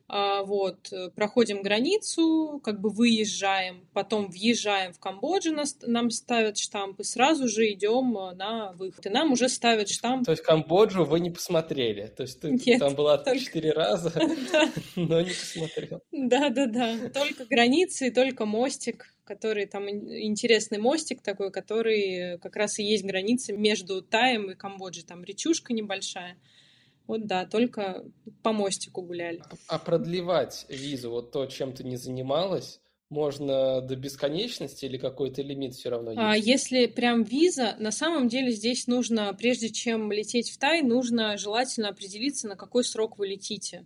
А, вот, проходим границу, как бы выезжаем, потом въезжаем в Камбоджу, нас, нам ставят штамп, и сразу же идем на выход. И нам уже ставят штамп. То есть Камбоджу вы не посмотрели? То есть ты Нет, там была только... четыре раза, но не посмотрел? Да-да-да, только границы и только мостик который там интересный мостик такой, который как раз и есть граница между Таем и Камбоджей. Там речушка небольшая. Вот да, только по мостику гуляли. А продлевать визу, вот то, чем ты не занималась, можно до бесконечности или какой-то лимит все равно а есть? А если прям виза, на самом деле здесь нужно, прежде чем лететь в Тай, нужно желательно определиться, на какой срок вы летите.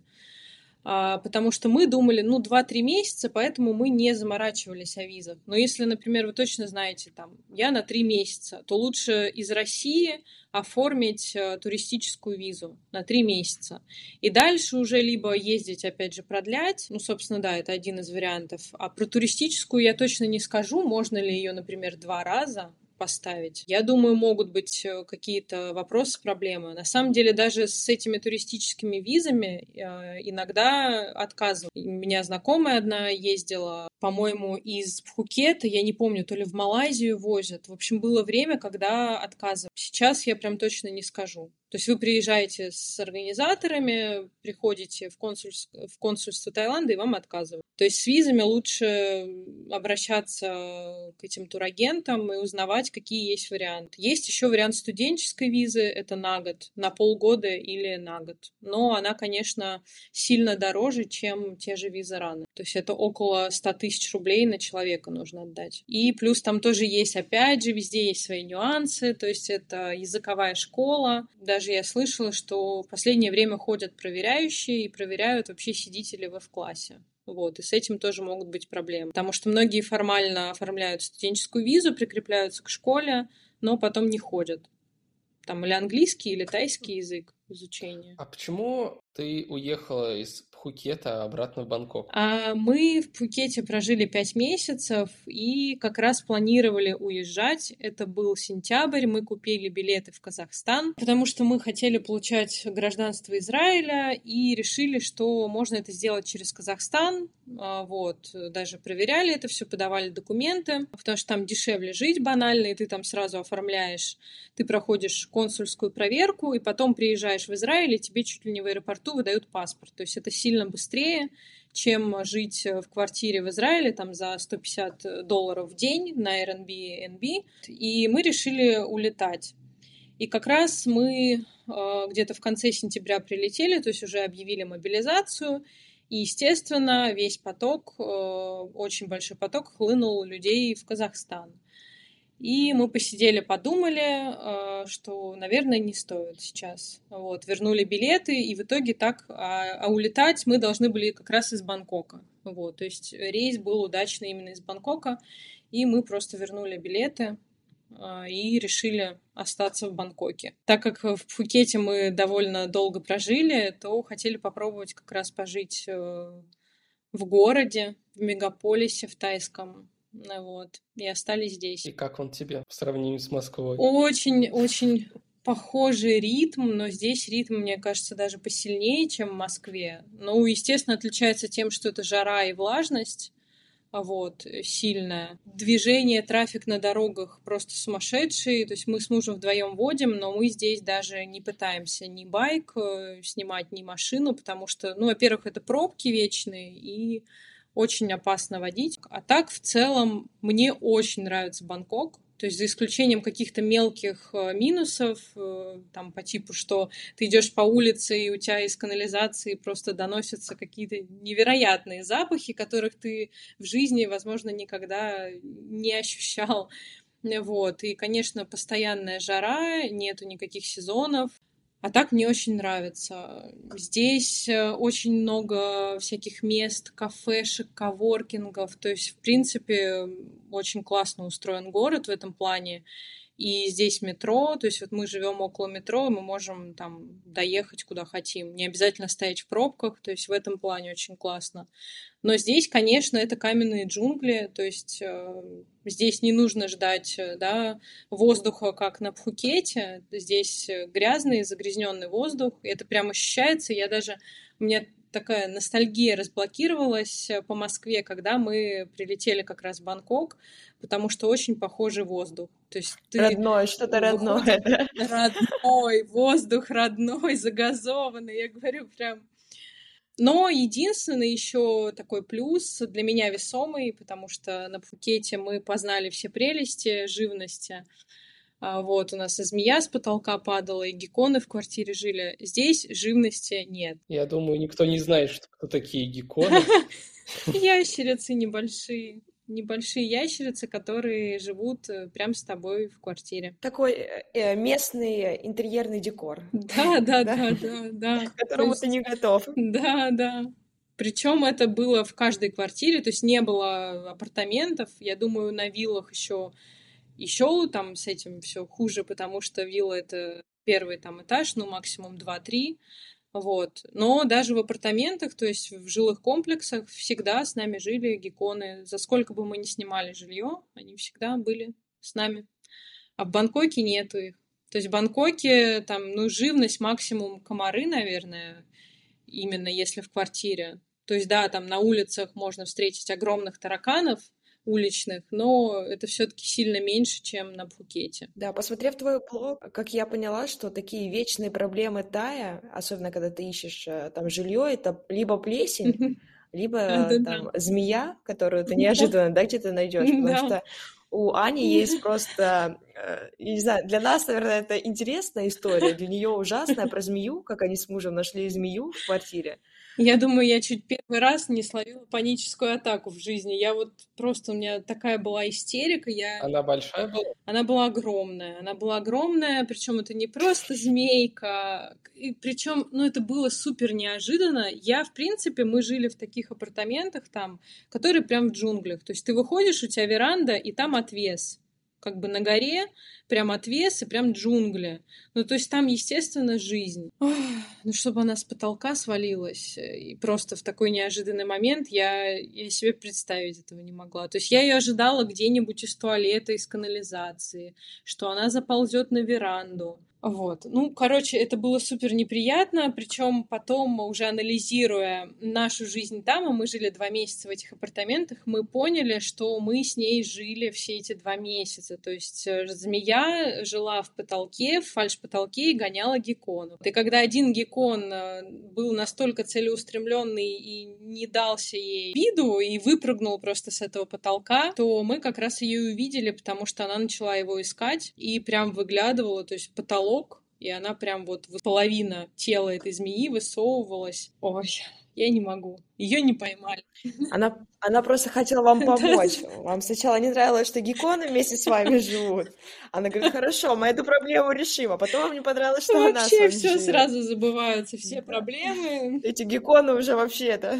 А, потому что мы думали, ну, 2-3 месяца, поэтому мы не заморачивались о визах. Но если, например, вы точно знаете, там, я на 3 месяца, то лучше из России оформить э, туристическую визу на 3 месяца. И дальше уже либо ездить, опять же, продлять, ну, собственно, да, это один из вариантов. А про туристическую я точно не скажу, можно ли ее, например, два раза поставить. Я думаю, могут быть э, какие-то вопросы, проблемы. На самом деле, даже с этими туристическими визами э, иногда отказывают. У меня знакомая одна ездила, по-моему, из Пхукета, я не помню, то ли в Малайзию возят. В общем, было время, когда отказывали. Сейчас я прям точно не скажу. То есть вы приезжаете с организаторами, приходите в, консульство, в консульство Таиланда и вам отказывают. То есть с визами лучше обращаться к этим турагентам и узнавать, какие есть варианты. Есть еще вариант студенческой визы, это на год, на полгода или на год. Но она, конечно, сильно дороже, чем те же визы раны. То есть это около 100 тысяч рублей на человека нужно отдать. И плюс там тоже есть, опять же, везде есть свои нюансы, то есть это языковая школа, да, даже я слышала, что в последнее время ходят проверяющие и проверяют, вообще сидите ли вы в классе. Вот, и с этим тоже могут быть проблемы. Потому что многие формально оформляют студенческую визу, прикрепляются к школе, но потом не ходят. Там или английский, или тайский язык изучения. А почему ты уехала из Пхукета обратно в Бангкок? А мы в Пхукете прожили пять месяцев и как раз планировали уезжать. Это был сентябрь, мы купили билеты в Казахстан, потому что мы хотели получать гражданство Израиля и решили, что можно это сделать через Казахстан. А, вот, даже проверяли это все, подавали документы, потому что там дешевле жить банально, и ты там сразу оформляешь, ты проходишь консульскую проверку, и потом приезжаешь в Израиль, и тебе чуть ли не в аэропорту выдают паспорт. То есть это сильно быстрее, чем жить в квартире в Израиле там за 150 долларов в день на Airbnb. И мы решили улетать. И как раз мы э, где-то в конце сентября прилетели, то есть уже объявили мобилизацию. И, естественно, весь поток, э, очень большой поток хлынул людей в Казахстан. И мы посидели, подумали, э, что, наверное, не стоит сейчас. Вот, вернули билеты, и в итоге так, а, а улетать мы должны были как раз из Бангкока. Вот, то есть рейс был удачный именно из Бангкока, и мы просто вернули билеты и решили остаться в Бангкоке. Так как в Пхукете мы довольно долго прожили, то хотели попробовать как раз пожить э, в городе, в мегаполисе, в тайском, вот, и остались здесь. И как он тебе в сравнении с Москвой? Очень-очень похожий ритм, но здесь ритм, мне кажется, даже посильнее, чем в Москве. Ну, естественно, отличается тем, что это жара и влажность, вот, сильная. Движение, трафик на дорогах просто сумасшедший, то есть мы с мужем вдвоем водим, но мы здесь даже не пытаемся ни байк э, снимать, ни машину, потому что, ну, во-первых, это пробки вечные, и очень опасно водить. А так, в целом, мне очень нравится Бангкок. То есть за исключением каких-то мелких э, минусов, э, там по типу, что ты идешь по улице, и у тебя из канализации просто доносятся какие-то невероятные запахи, которых ты в жизни, возможно, никогда не ощущал. Вот. И, конечно, постоянная жара, нету никаких сезонов. А так мне очень нравится. Здесь э, очень много всяких мест, кафешек, коворкингов. То есть, в принципе, очень классно устроен город в этом плане. И здесь метро, то есть вот мы живем около метро, мы можем там доехать куда хотим. Не обязательно стоять в пробках, то есть в этом плане очень классно. Но здесь, конечно, это каменные джунгли, то есть э, здесь не нужно ждать э, да, воздуха, как на Пхукете. Здесь грязный, загрязненный воздух, это прям ощущается. Я даже... У меня такая ностальгия разблокировалась по Москве, когда мы прилетели как раз в Бангкок, потому что очень похожий воздух. То есть ты родной, что-то родное. Родной, воздух родной, загазованный. Я говорю прям... Но единственный еще такой плюс для меня весомый, потому что на Пхукете мы познали все прелести живности. А, вот, у нас и змея с потолка падала, и гекконы в квартире жили. Здесь живности нет. Я думаю, никто не знает, что кто такие гекконы. Ящерицы небольшие небольшие ящерицы, которые живут э, прямо с тобой в квартире. Такой э, э местный интерьерный декор. Да, да, да, да, да. К которому ты не готов. Да, да. Причем это было в каждой квартире, то есть не было апартаментов. Я думаю, на виллах еще еще там с этим все хуже, потому что вилла это первый там этаж, ну максимум 2-3. Вот. Но даже в апартаментах, то есть в жилых комплексах, всегда с нами жили гекконы. За сколько бы мы ни снимали жилье, они всегда были с нами. А в Бангкоке нету их. То есть в Бангкоке там, ну, живность максимум комары, наверное, именно если в квартире. То есть, да, там на улицах можно встретить огромных тараканов, уличных, но это все-таки сильно меньше, чем на Пхукете. Да, посмотрев твой блог, как я поняла, что такие вечные проблемы Тая, особенно когда ты ищешь э, там жилье, это либо плесень, либо там змея, которую ты неожиданно, да, где-то найдешь, потому что у Ани есть просто, э, не знаю, для нас, наверное, это интересная история, для нее ужасная про змею, как они с мужем нашли змею в квартире. Я думаю, я чуть первый раз не словила паническую атаку в жизни. Я вот просто, у меня такая была истерика. Я... Она большая была? Она была огромная. Она была огромная, причем это не просто змейка. И причем, ну, это было супер неожиданно. Я, в принципе, мы жили в таких апартаментах там, которые прям в джунглях. То есть ты выходишь, у тебя веранда, и там отвес. как бы на горе, прям отвес и прям джунгли. Ну, то есть там, естественно, жизнь. Ох, ну, чтобы она с потолка свалилась, э, и просто в такой неожиданный момент я, я себе представить этого не могла. То есть я ее ожидала где-нибудь из туалета, из канализации, что она заползет на веранду. Вот. Ну, короче, это было супер неприятно, причем потом, уже анализируя нашу жизнь там, а мы жили два месяца в этих апартаментах, мы поняли, что мы с ней жили все эти два месяца. То есть э, змея жила в потолке, в фальш-потолке и гоняла гекконов. И когда один геккон э, был настолько целеустремленный и не дался ей виду и выпрыгнул просто с этого потолка, то мы как раз ее увидели, потому что она начала его искать и прям выглядывала, то есть потолок, и она прям вот половина тела этой змеи высовывалась. Ой, я не могу. Ее не поймали. Она, она просто хотела вам помочь. Вам сначала не нравилось, что гекконы вместе с вами живут. Она говорит, хорошо, мы эту проблему решим. А потом вам не понравилось, что вообще она вами все живет. сразу забываются, все проблемы. Эти гекконы уже вообще-то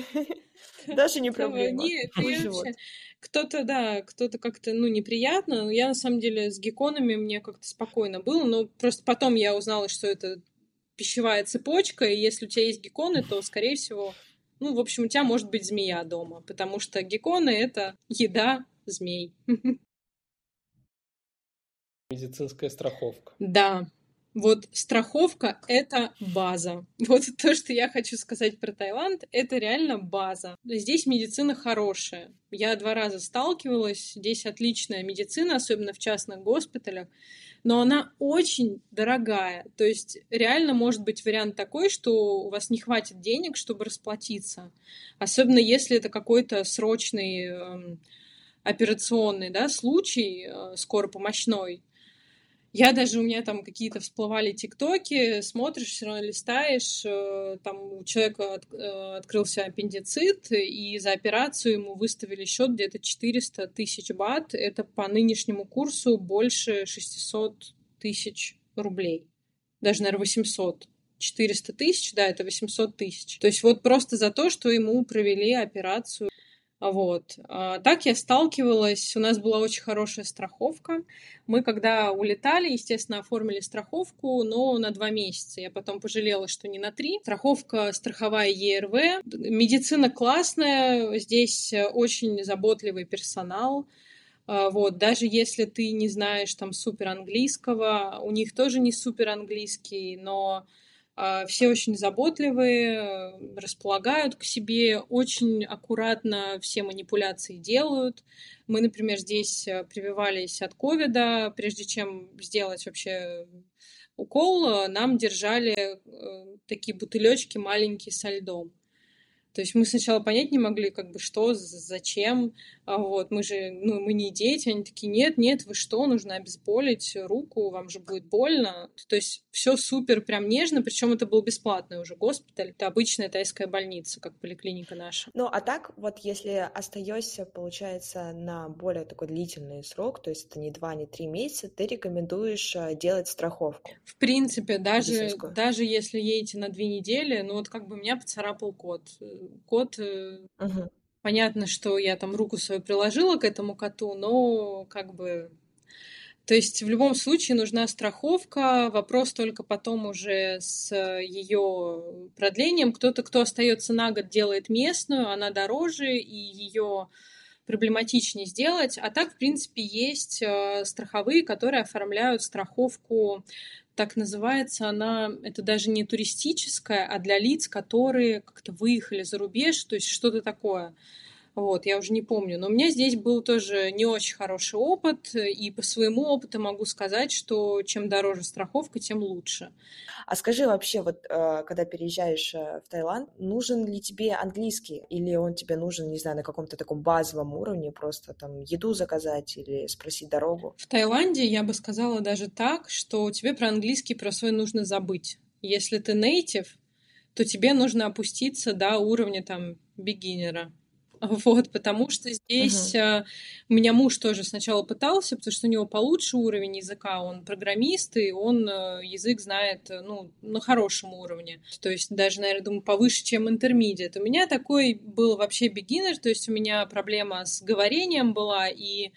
даже не проблема. Нет, вообще... Кто-то, да, кто-то как-то, ну, неприятно. Но Я, на самом деле, с гекконами мне как-то спокойно было, но просто потом я узнала, что это пищевая цепочка, и если у тебя есть гекконы, то, скорее всего, ну, в общем, у тебя может быть змея дома, потому что гекконы — это еда змей. Медицинская страховка. Да, вот страховка — это база. Вот то, что я хочу сказать про Таиланд, это реально база. Здесь медицина хорошая. Я два раза сталкивалась, здесь отличная медицина, особенно в частных госпиталях, но она очень дорогая. То есть реально может быть вариант такой, что у вас не хватит денег, чтобы расплатиться. Особенно если это какой-то срочный эм, операционный да, случай, э, скоропомощной. Я даже, у меня там какие-то всплывали тиктоки, смотришь, все равно листаешь, э, там у человека от- э, открылся аппендицит, и за операцию ему выставили счет где-то 400 тысяч бат. Это по нынешнему курсу больше 600 тысяч рублей. Даже, наверное, 800. 400 тысяч, да, это 800 тысяч. То есть вот просто за то, что ему провели операцию. Вот. А так я сталкивалась, у нас была очень хорошая страховка. Мы, когда улетали, естественно, оформили страховку, но на два месяца. Я потом пожалела, что не на три. Страховка страховая ЕРВ. Медицина классная, здесь очень заботливый персонал. А, Вот, даже если ты не знаешь там супер английского, у них тоже не супер английский, но все очень заботливые, располагают к себе, очень аккуратно все манипуляции делают. Мы, например, здесь э, прививались от ковида, прежде чем сделать вообще укол, э, нам держали э, такие бутылечки маленькие со льдом. То есть мы сначала понять не могли, как бы что, зачем. А вот мы же, ну, мы не дети, они такие, нет, нет, вы что, нужно обезболить руку, вам же будет больно. То есть все супер прям нежно, причем это был бесплатный уже госпиталь. Это обычная тайская больница, как поликлиника наша. Ну, а так, вот если остаешься, получается, на более такой длительный срок, то есть это не два, не три месяца, ты рекомендуешь э, делать страховку. В принципе, даже, даже если едете на две недели, ну вот как бы меня поцарапал кот. Кот Мгм. Понятно, что я там руку свою приложила к этому коту, но как бы... То есть в любом случае нужна страховка. Вопрос только потом уже с ее продлением. Кто-то, кто остается на год, делает местную, она дороже, и ее проблематичнее сделать. А так, в принципе, есть э, страховые, которые оформляют страховку так называется она, это даже не туристическая, а для лиц, которые как-то выехали за рубеж, то есть что-то такое. Вот, я уже не помню. Но у меня здесь был тоже не очень хороший опыт, и по своему опыту могу сказать, что чем дороже страховка, тем лучше. А скажи вообще, вот э, когда переезжаешь э, в Таиланд, нужен ли тебе английский? Или он тебе нужен, не знаю, на каком-то таком базовом уровне, просто там еду заказать или спросить дорогу? В Таиланде я бы сказала даже так, что тебе про английский про свой нужно забыть. Если ты нейтив, то тебе нужно опуститься до уровня там бигинера. Вот, потому что здесь э, у меня муж тоже сначала пытался, потому что у него получше уровень языка, он программист, и он э, язык знает, э, ну, на хорошем уровне. То есть даже, наверное, думаю, повыше, чем интермедиат. У меня такой был вообще бигинер, то есть у меня проблема с говорением была, и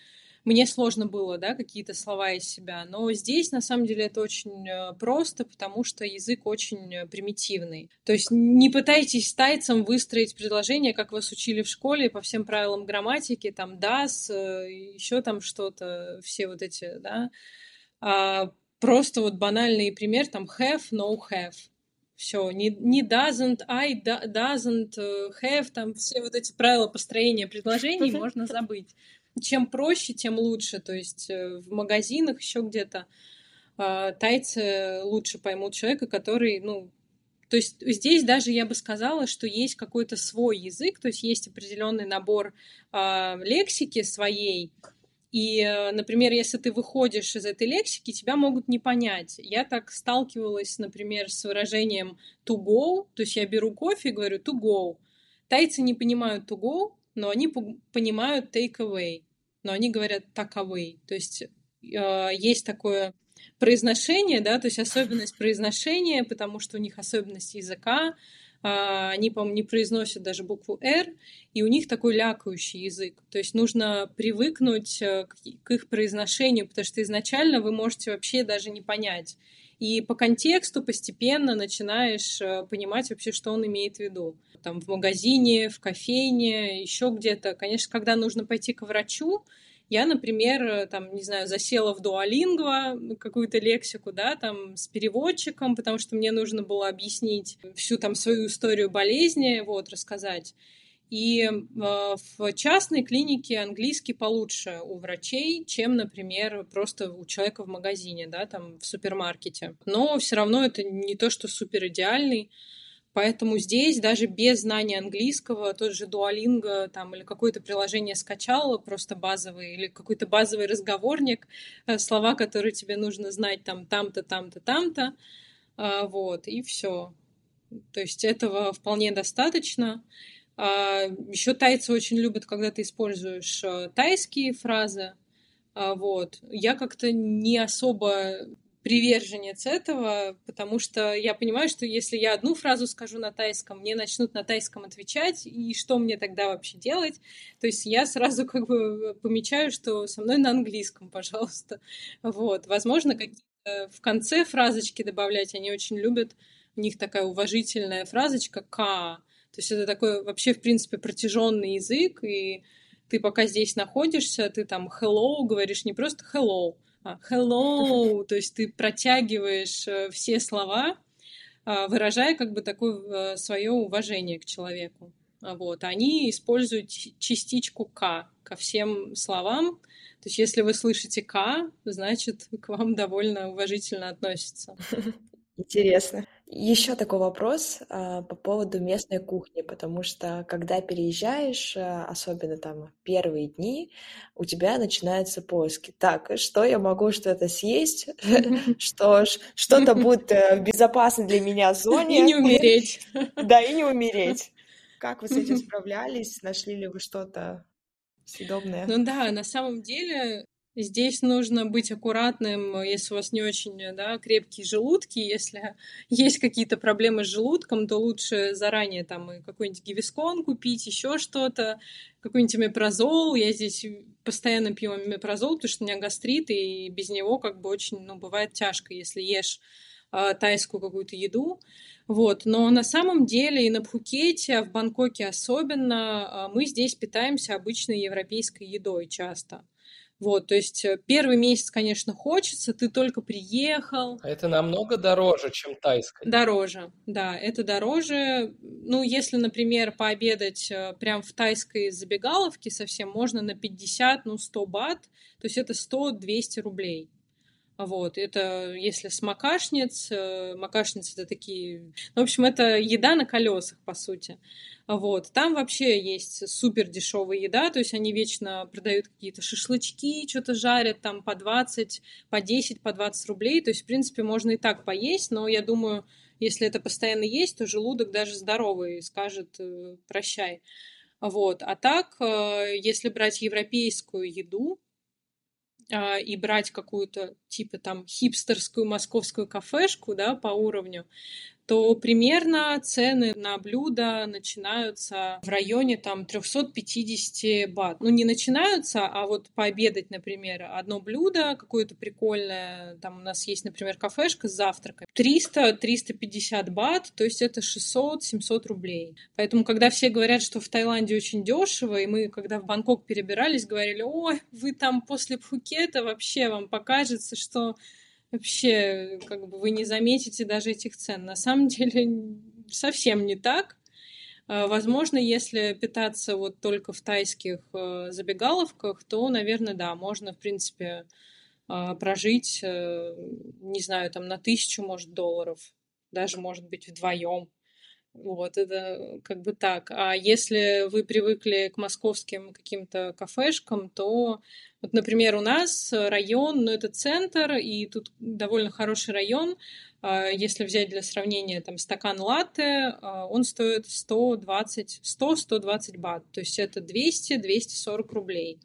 мне сложно было, да, какие-то слова из себя. Но здесь, на самом деле, это очень э, просто, потому что язык очень э, примитивный. То есть не пытайтесь тайцам выстроить предложение, как вас учили в школе, по всем правилам грамматики, там das, э, еще там что-то, все вот эти, да. А просто вот банальный пример, там have, no have. Все, не, не doesn't, I doesn't have, там все вот эти правила построения предложений можно забыть чем проще, тем лучше. То есть э, в магазинах еще где-то э, тайцы лучше поймут человека, который, ну, то есть здесь даже я бы сказала, что есть какой-то свой язык, то есть есть определенный набор э, лексики своей. И, э, например, если ты выходишь из этой лексики, тебя могут не понять. Я так сталкивалась, например, с выражением to go, то есть я беру кофе и говорю to go. Тайцы не понимают to go, но они понимают take away, но они говорят так away. То есть э, есть такое произношение, да, то есть особенность произношения, потому что у них особенность языка, э, они, по-моему, не произносят даже букву «р», и у них такой лякающий язык. То есть нужно привыкнуть э, к их произношению, потому что изначально вы можете вообще даже не понять. И по контексту постепенно начинаешь э, понимать вообще, что он имеет в виду там в магазине, в кофейне, еще где-то. Конечно, когда нужно пойти к врачу, я, например, там, не знаю, засела в дуалингва, какую-то лексику, да, там, с переводчиком, потому что мне нужно было объяснить всю там свою историю болезни, вот, рассказать. И э, в частной клинике английский получше у врачей, чем, например, просто у человека в магазине, да, там, в супермаркете. Но все равно это не то, что супер идеальный. Поэтому здесь даже без знания английского, тот же Duolingo там, или какое-то приложение скачал, просто базовый, или какой-то базовый разговорник, э, слова, которые тебе нужно знать там там-то, там-то, там-то, а, вот, и все. То есть этого вполне достаточно. А, Еще тайцы очень любят, когда ты используешь э, тайские фразы, а, вот. Я как-то не особо приверженец этого, потому что я понимаю, что если я одну фразу скажу на тайском, мне начнут на тайском отвечать, и что мне тогда вообще делать? То есть я сразу как бы помечаю, что со мной на английском, пожалуйста. Вот. Возможно, какие-то в конце фразочки добавлять они очень любят. У них такая уважительная фразочка «ка». То есть это такой вообще, в принципе, протяженный язык, и ты пока здесь находишься, ты там hello говоришь не просто hello, а, hello, то есть ты протягиваешь э, все слова, а, выражая как бы такое э, свое уважение к человеку. А вот. Они используют частичку «к» ко всем словам. То есть если вы слышите «к», значит, к вам довольно уважительно относятся. Интересно. Еще такой вопрос а, по поводу местной кухни, потому что когда переезжаешь, а, особенно там первые дни, у тебя начинаются поиски. Так, что я могу что-то съесть, что что-то будет э, в безопасной для меня зоне. И не умереть. Да, и не умереть. Как вы с этим справлялись? Нашли ли вы что-то съедобное? Ну да, на самом деле Здесь нужно быть аккуратным, если у вас не очень да, крепкие желудки. Если есть какие-то проблемы с желудком, то лучше заранее там какой-нибудь гивискон купить, еще что-то, какой-нибудь мепрозол. Я здесь постоянно пью мепрозол, потому что у меня гастрит, и без него как бы очень, ну, бывает тяжко, если ешь э, тайскую какую-то еду. Вот. Но на самом деле и на Пхукете, а в Бангкоке особенно, э, мы здесь питаемся обычной европейской едой часто. Вот, то есть э, первый месяц, конечно, хочется, ты только приехал. А это намного дороже, чем тайская. Дороже, да, это дороже. Ну, если, например, пообедать э, прям в тайской забегаловке совсем, можно на 50, ну, 100 бат, то есть это 100-200 рублей. Вот, это если с макашниц, э, макашницы это такие, в общем, это еда на колесах, по сути. Вот. Там вообще есть супер дешевая еда, то есть они вечно продают какие-то шашлычки, что-то жарят там по 20, по 10, по 20 рублей. То есть, в принципе, можно и так поесть, но я думаю, если это постоянно есть, то желудок даже здоровый скажет э, прощай. Вот. А так, э, если брать европейскую еду, и брать какую-то типа там хипстерскую московскую кафешку, да, по уровню, то примерно цены на блюда начинаются в районе там 350 бат. Ну, не начинаются, а вот пообедать, например, одно блюдо какое-то прикольное, там у нас есть, например, кафешка с завтраком, 300-350 бат, то есть это 600-700 рублей. Поэтому, когда все говорят, что в Таиланде очень дешево, и мы, когда в Бангкок перебирались, говорили, ой, вы там после Пхукета вообще вам покажется, что вообще как бы вы не заметите даже этих цен. На самом деле совсем не так. А, возможно, если питаться вот только в тайских э, забегаловках, то, наверное, да, можно, в принципе, а, прожить, э, не знаю, там на тысячу, может, долларов, даже, может быть, вдвоем. Вот, это как бы так. А если вы привыкли к московским каким-то кафешкам, то, вот, например, у нас район, ну, это центр, и тут довольно хороший район. А, если взять для сравнения там стакан латте, а, он стоит 120, 100-120 бат. То есть это 200-240 рублей.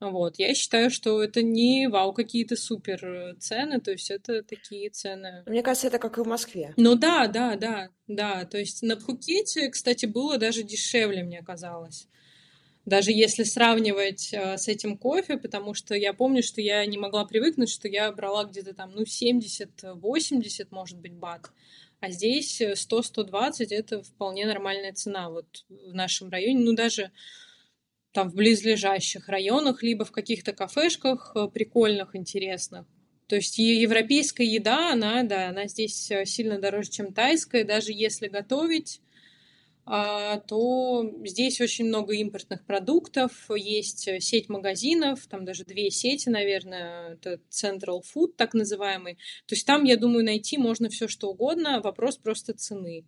Вот, я считаю, что это не вау какие-то супер э, цены, то есть это такие цены. Мне кажется, это как и в Москве. Ну да, да, да, да. То есть на Пхукете, кстати, было даже дешевле, мне казалось. Даже если сравнивать э, с этим кофе, потому что я помню, что я не могла привыкнуть, что я брала где-то там, ну, 70-80, может быть, бат. А здесь 100-120 это вполне нормальная цена вот в нашем районе. Ну, даже там в близлежащих районах, либо в каких-то кафешках э, прикольных, интересных. То есть европейская еда, она, да, она здесь э, сильно дороже, чем тайская. Даже если готовить, а, то здесь очень много импортных продуктов. Есть э, сеть магазинов, там даже две сети, наверное, это Central Food, так называемый. То есть там, я думаю, найти можно все что угодно. Вопрос просто цены.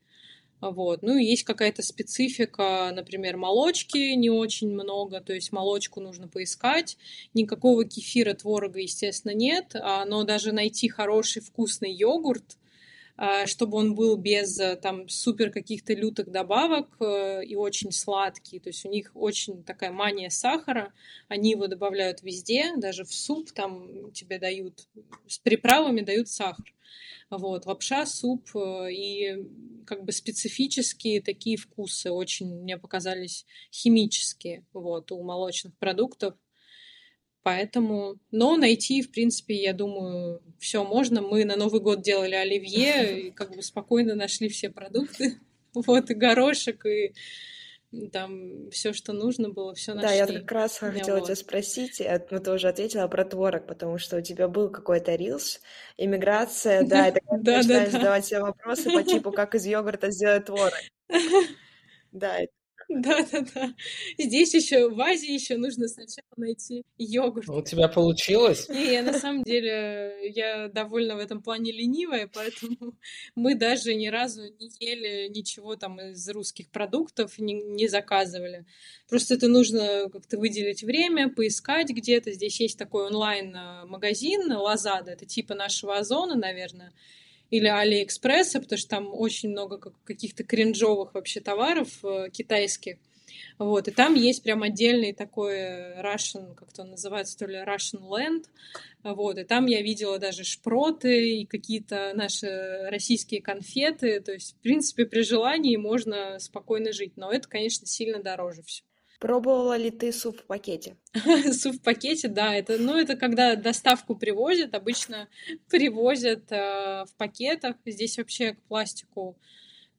Вот. Ну и есть какая-то специфика, например, молочки не очень много, то есть молочку нужно поискать. Никакого кефира, творога, естественно, нет, а, но даже найти хороший вкусный йогурт, чтобы он был без там супер каких-то лютых добавок э, и очень сладкий. То есть у них очень такая мания сахара. Они его добавляют везде, даже в суп там тебе дают, с приправами дают сахар. Вот, лапша, суп э, и как бы специфические такие вкусы очень мне показались химические вот, у молочных продуктов. Поэтому, но найти, в принципе, я думаю, все можно. Мы на Новый год делали оливье, и как бы спокойно нашли все продукты. Вот, и горошек, и там все, что нужно было, все нашли. Да, я как раз хотела вот. тебя спросить, э, ну ты уже ответила про творог, потому что у тебя был какой-то рилс, иммиграция, да, и тогда да, начинаешь задавать себе вопросы по типу, как из йогурта сделать творог. Да, да-да-да. Здесь еще в Азии еще нужно сначала найти йогурт. У тебя получилось? Не, я на самом деле, я довольно в этом плане ленивая, поэтому мы даже ни разу не ели ничего там из русских продуктов, не, не заказывали. Просто это нужно как-то выделить время, поискать где-то. Здесь есть такой онлайн-магазин Лазада, это типа нашего Озона, наверное или Алиэкспресса, потому что там очень много каких-то кринжовых вообще товаров э, китайских. Вот, и там есть прям отдельный такой Russian, как-то называется, то ли Russian Land, вот, и там я видела даже шпроты и какие-то наши российские конфеты, то есть, в принципе, при желании можно спокойно жить, но это, конечно, сильно дороже все. Пробовала ли ты суп в пакете? суп в пакете, да, это, ну, это когда доставку привозят, обычно привозят э, в пакетах. Здесь вообще к пластику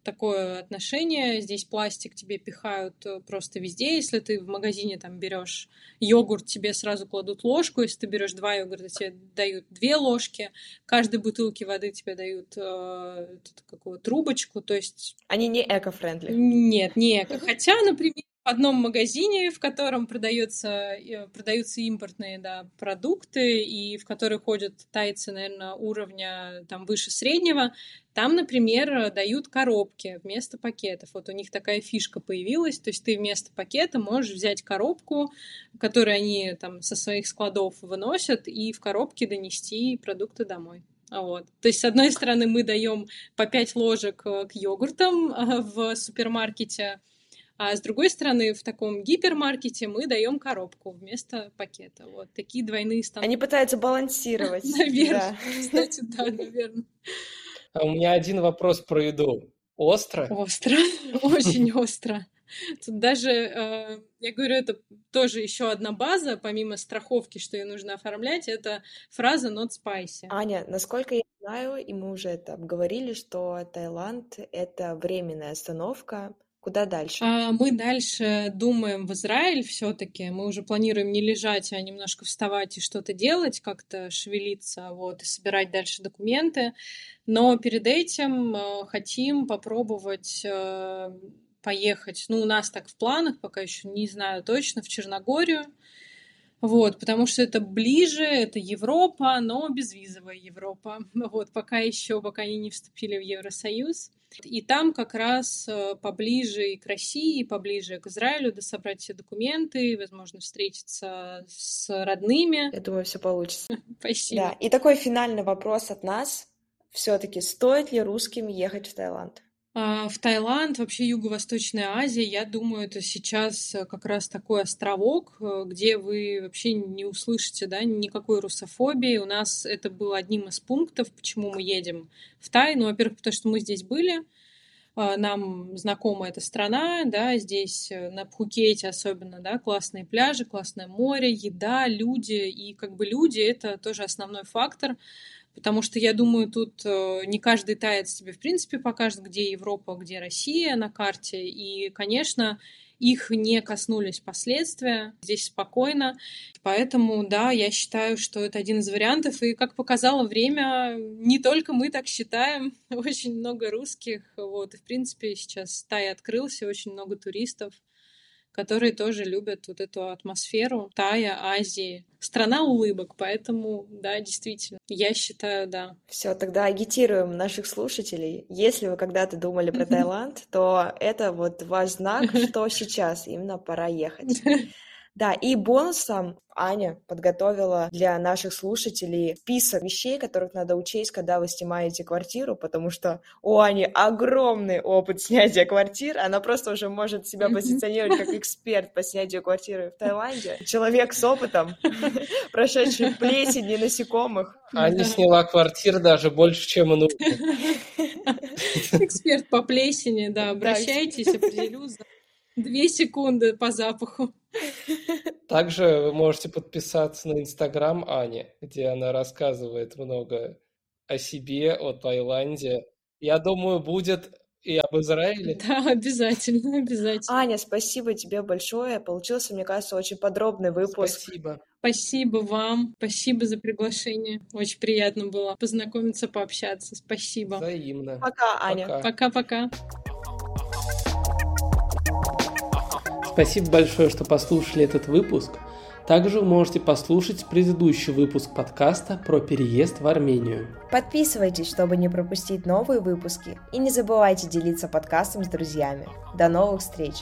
такое отношение. Здесь пластик тебе пихают э, просто везде. Если ты в магазине там берешь йогурт, тебе сразу кладут ложку. Если ты берешь два йогурта, тебе дают две ложки. Каждой бутылке воды тебе дают э, какую трубочку. То есть... Они не эко-френдли? Нет, не эко. Хотя, например, одном магазине, в котором продается, э, продаются импортные да, продукты, и в который ходят тайцы, наверное, уровня там, выше среднего, там, например, дают коробки вместо пакетов. Вот у них такая фишка появилась, то есть ты вместо пакета можешь взять коробку, которую они там со своих складов выносят, и в коробке донести продукты домой. Вот. То есть, с одной стороны, мы даем по 5 ложек э, к йогуртам э, в супермаркете, а с другой стороны, в таком гипермаркете мы даем коробку вместо пакета. Вот такие двойные стандарты. Они пытаются балансировать. Наверное. Кстати, да, наверное. А у меня один вопрос про еду. Остро? Остро, очень остро. Тут даже, э, я говорю, это тоже еще одна база, помимо страховки, что ее нужно оформлять, это фраза not spicy. Аня, насколько я знаю, и мы уже это обговорили, что Таиланд — это временная остановка, Куда дальше? А, мы дальше думаем в Израиль все-таки. Мы уже планируем не лежать, а немножко вставать и что-то делать, как-то шевелиться, вот, и собирать дальше документы. Но перед этим э, хотим попробовать э, поехать. Ну, у нас так в планах, пока еще не знаю точно, в Черногорию. Вот, потому что это ближе, это Европа, но безвизовая Европа. Вот, пока еще, пока они не вступили в Евросоюз. И там как раз э, поближе и к России, и поближе к Израилю, да собрать все документы, возможно, встретиться с родными. Я думаю, все получится. Спасибо. Да, и такой финальный вопрос от нас. Все-таки стоит ли русским ехать в Таиланд? А, в Таиланд, вообще Юго-Восточная Азия, я думаю, это сейчас э, как раз такой островок, э, где вы вообще не услышите да, никакой русофобии. У нас это было одним из пунктов, почему мы едем в Тай. Ну, во-первых, потому что мы здесь были, а, нам знакома эта страна, да, здесь э, на Пхукете особенно, да, классные пляжи, классное море, еда, люди, и как бы люди — это тоже основной фактор, Потому что, я думаю, тут э, не каждый таец тебе, в принципе, покажет, где Европа, где Россия на карте. И, конечно, их не коснулись последствия. Здесь спокойно. Поэтому, да, я считаю, что это один из вариантов. И, как показало время, не только мы так считаем. Очень много русских. Вот. И, в принципе, сейчас Тай открылся, очень много туристов которые тоже любят вот эту атмосферу Тая, Азии. Страна улыбок, поэтому, да, действительно, я считаю, да. Все, тогда агитируем наших слушателей. Если вы когда-то думали про Таиланд, то это вот ваш знак, что сейчас именно пора ехать. Да, и бонусом Аня подготовила для наших слушателей список вещей, которых надо учесть, когда вы снимаете квартиру, потому что у Ани огромный опыт снятия квартир. Она просто уже может себя позиционировать как эксперт по снятию квартиры в Таиланде. Человек с опытом, прошедший плесени насекомых. Аня сняла квартир даже больше, чем нужно. Эксперт по плесени, да, обращайтесь, определю две секунды по запаху. Также вы можете подписаться на Инстаграм Ани, где она рассказывает много о себе, о Таиланде. Я думаю, будет и об Израиле. Да, обязательно, обязательно. Аня, спасибо тебе большое. Получился, мне кажется, очень подробный выпуск. Спасибо. Спасибо вам. Спасибо за приглашение. Очень приятно было познакомиться, пообщаться. Спасибо. Взаимно. Пока, Аня. Пока-пока. Спасибо большое, что послушали этот выпуск. Также вы можете послушать предыдущий выпуск подкаста про переезд в Армению. Подписывайтесь, чтобы не пропустить новые выпуски, и не забывайте делиться подкастом с друзьями. До новых встреч!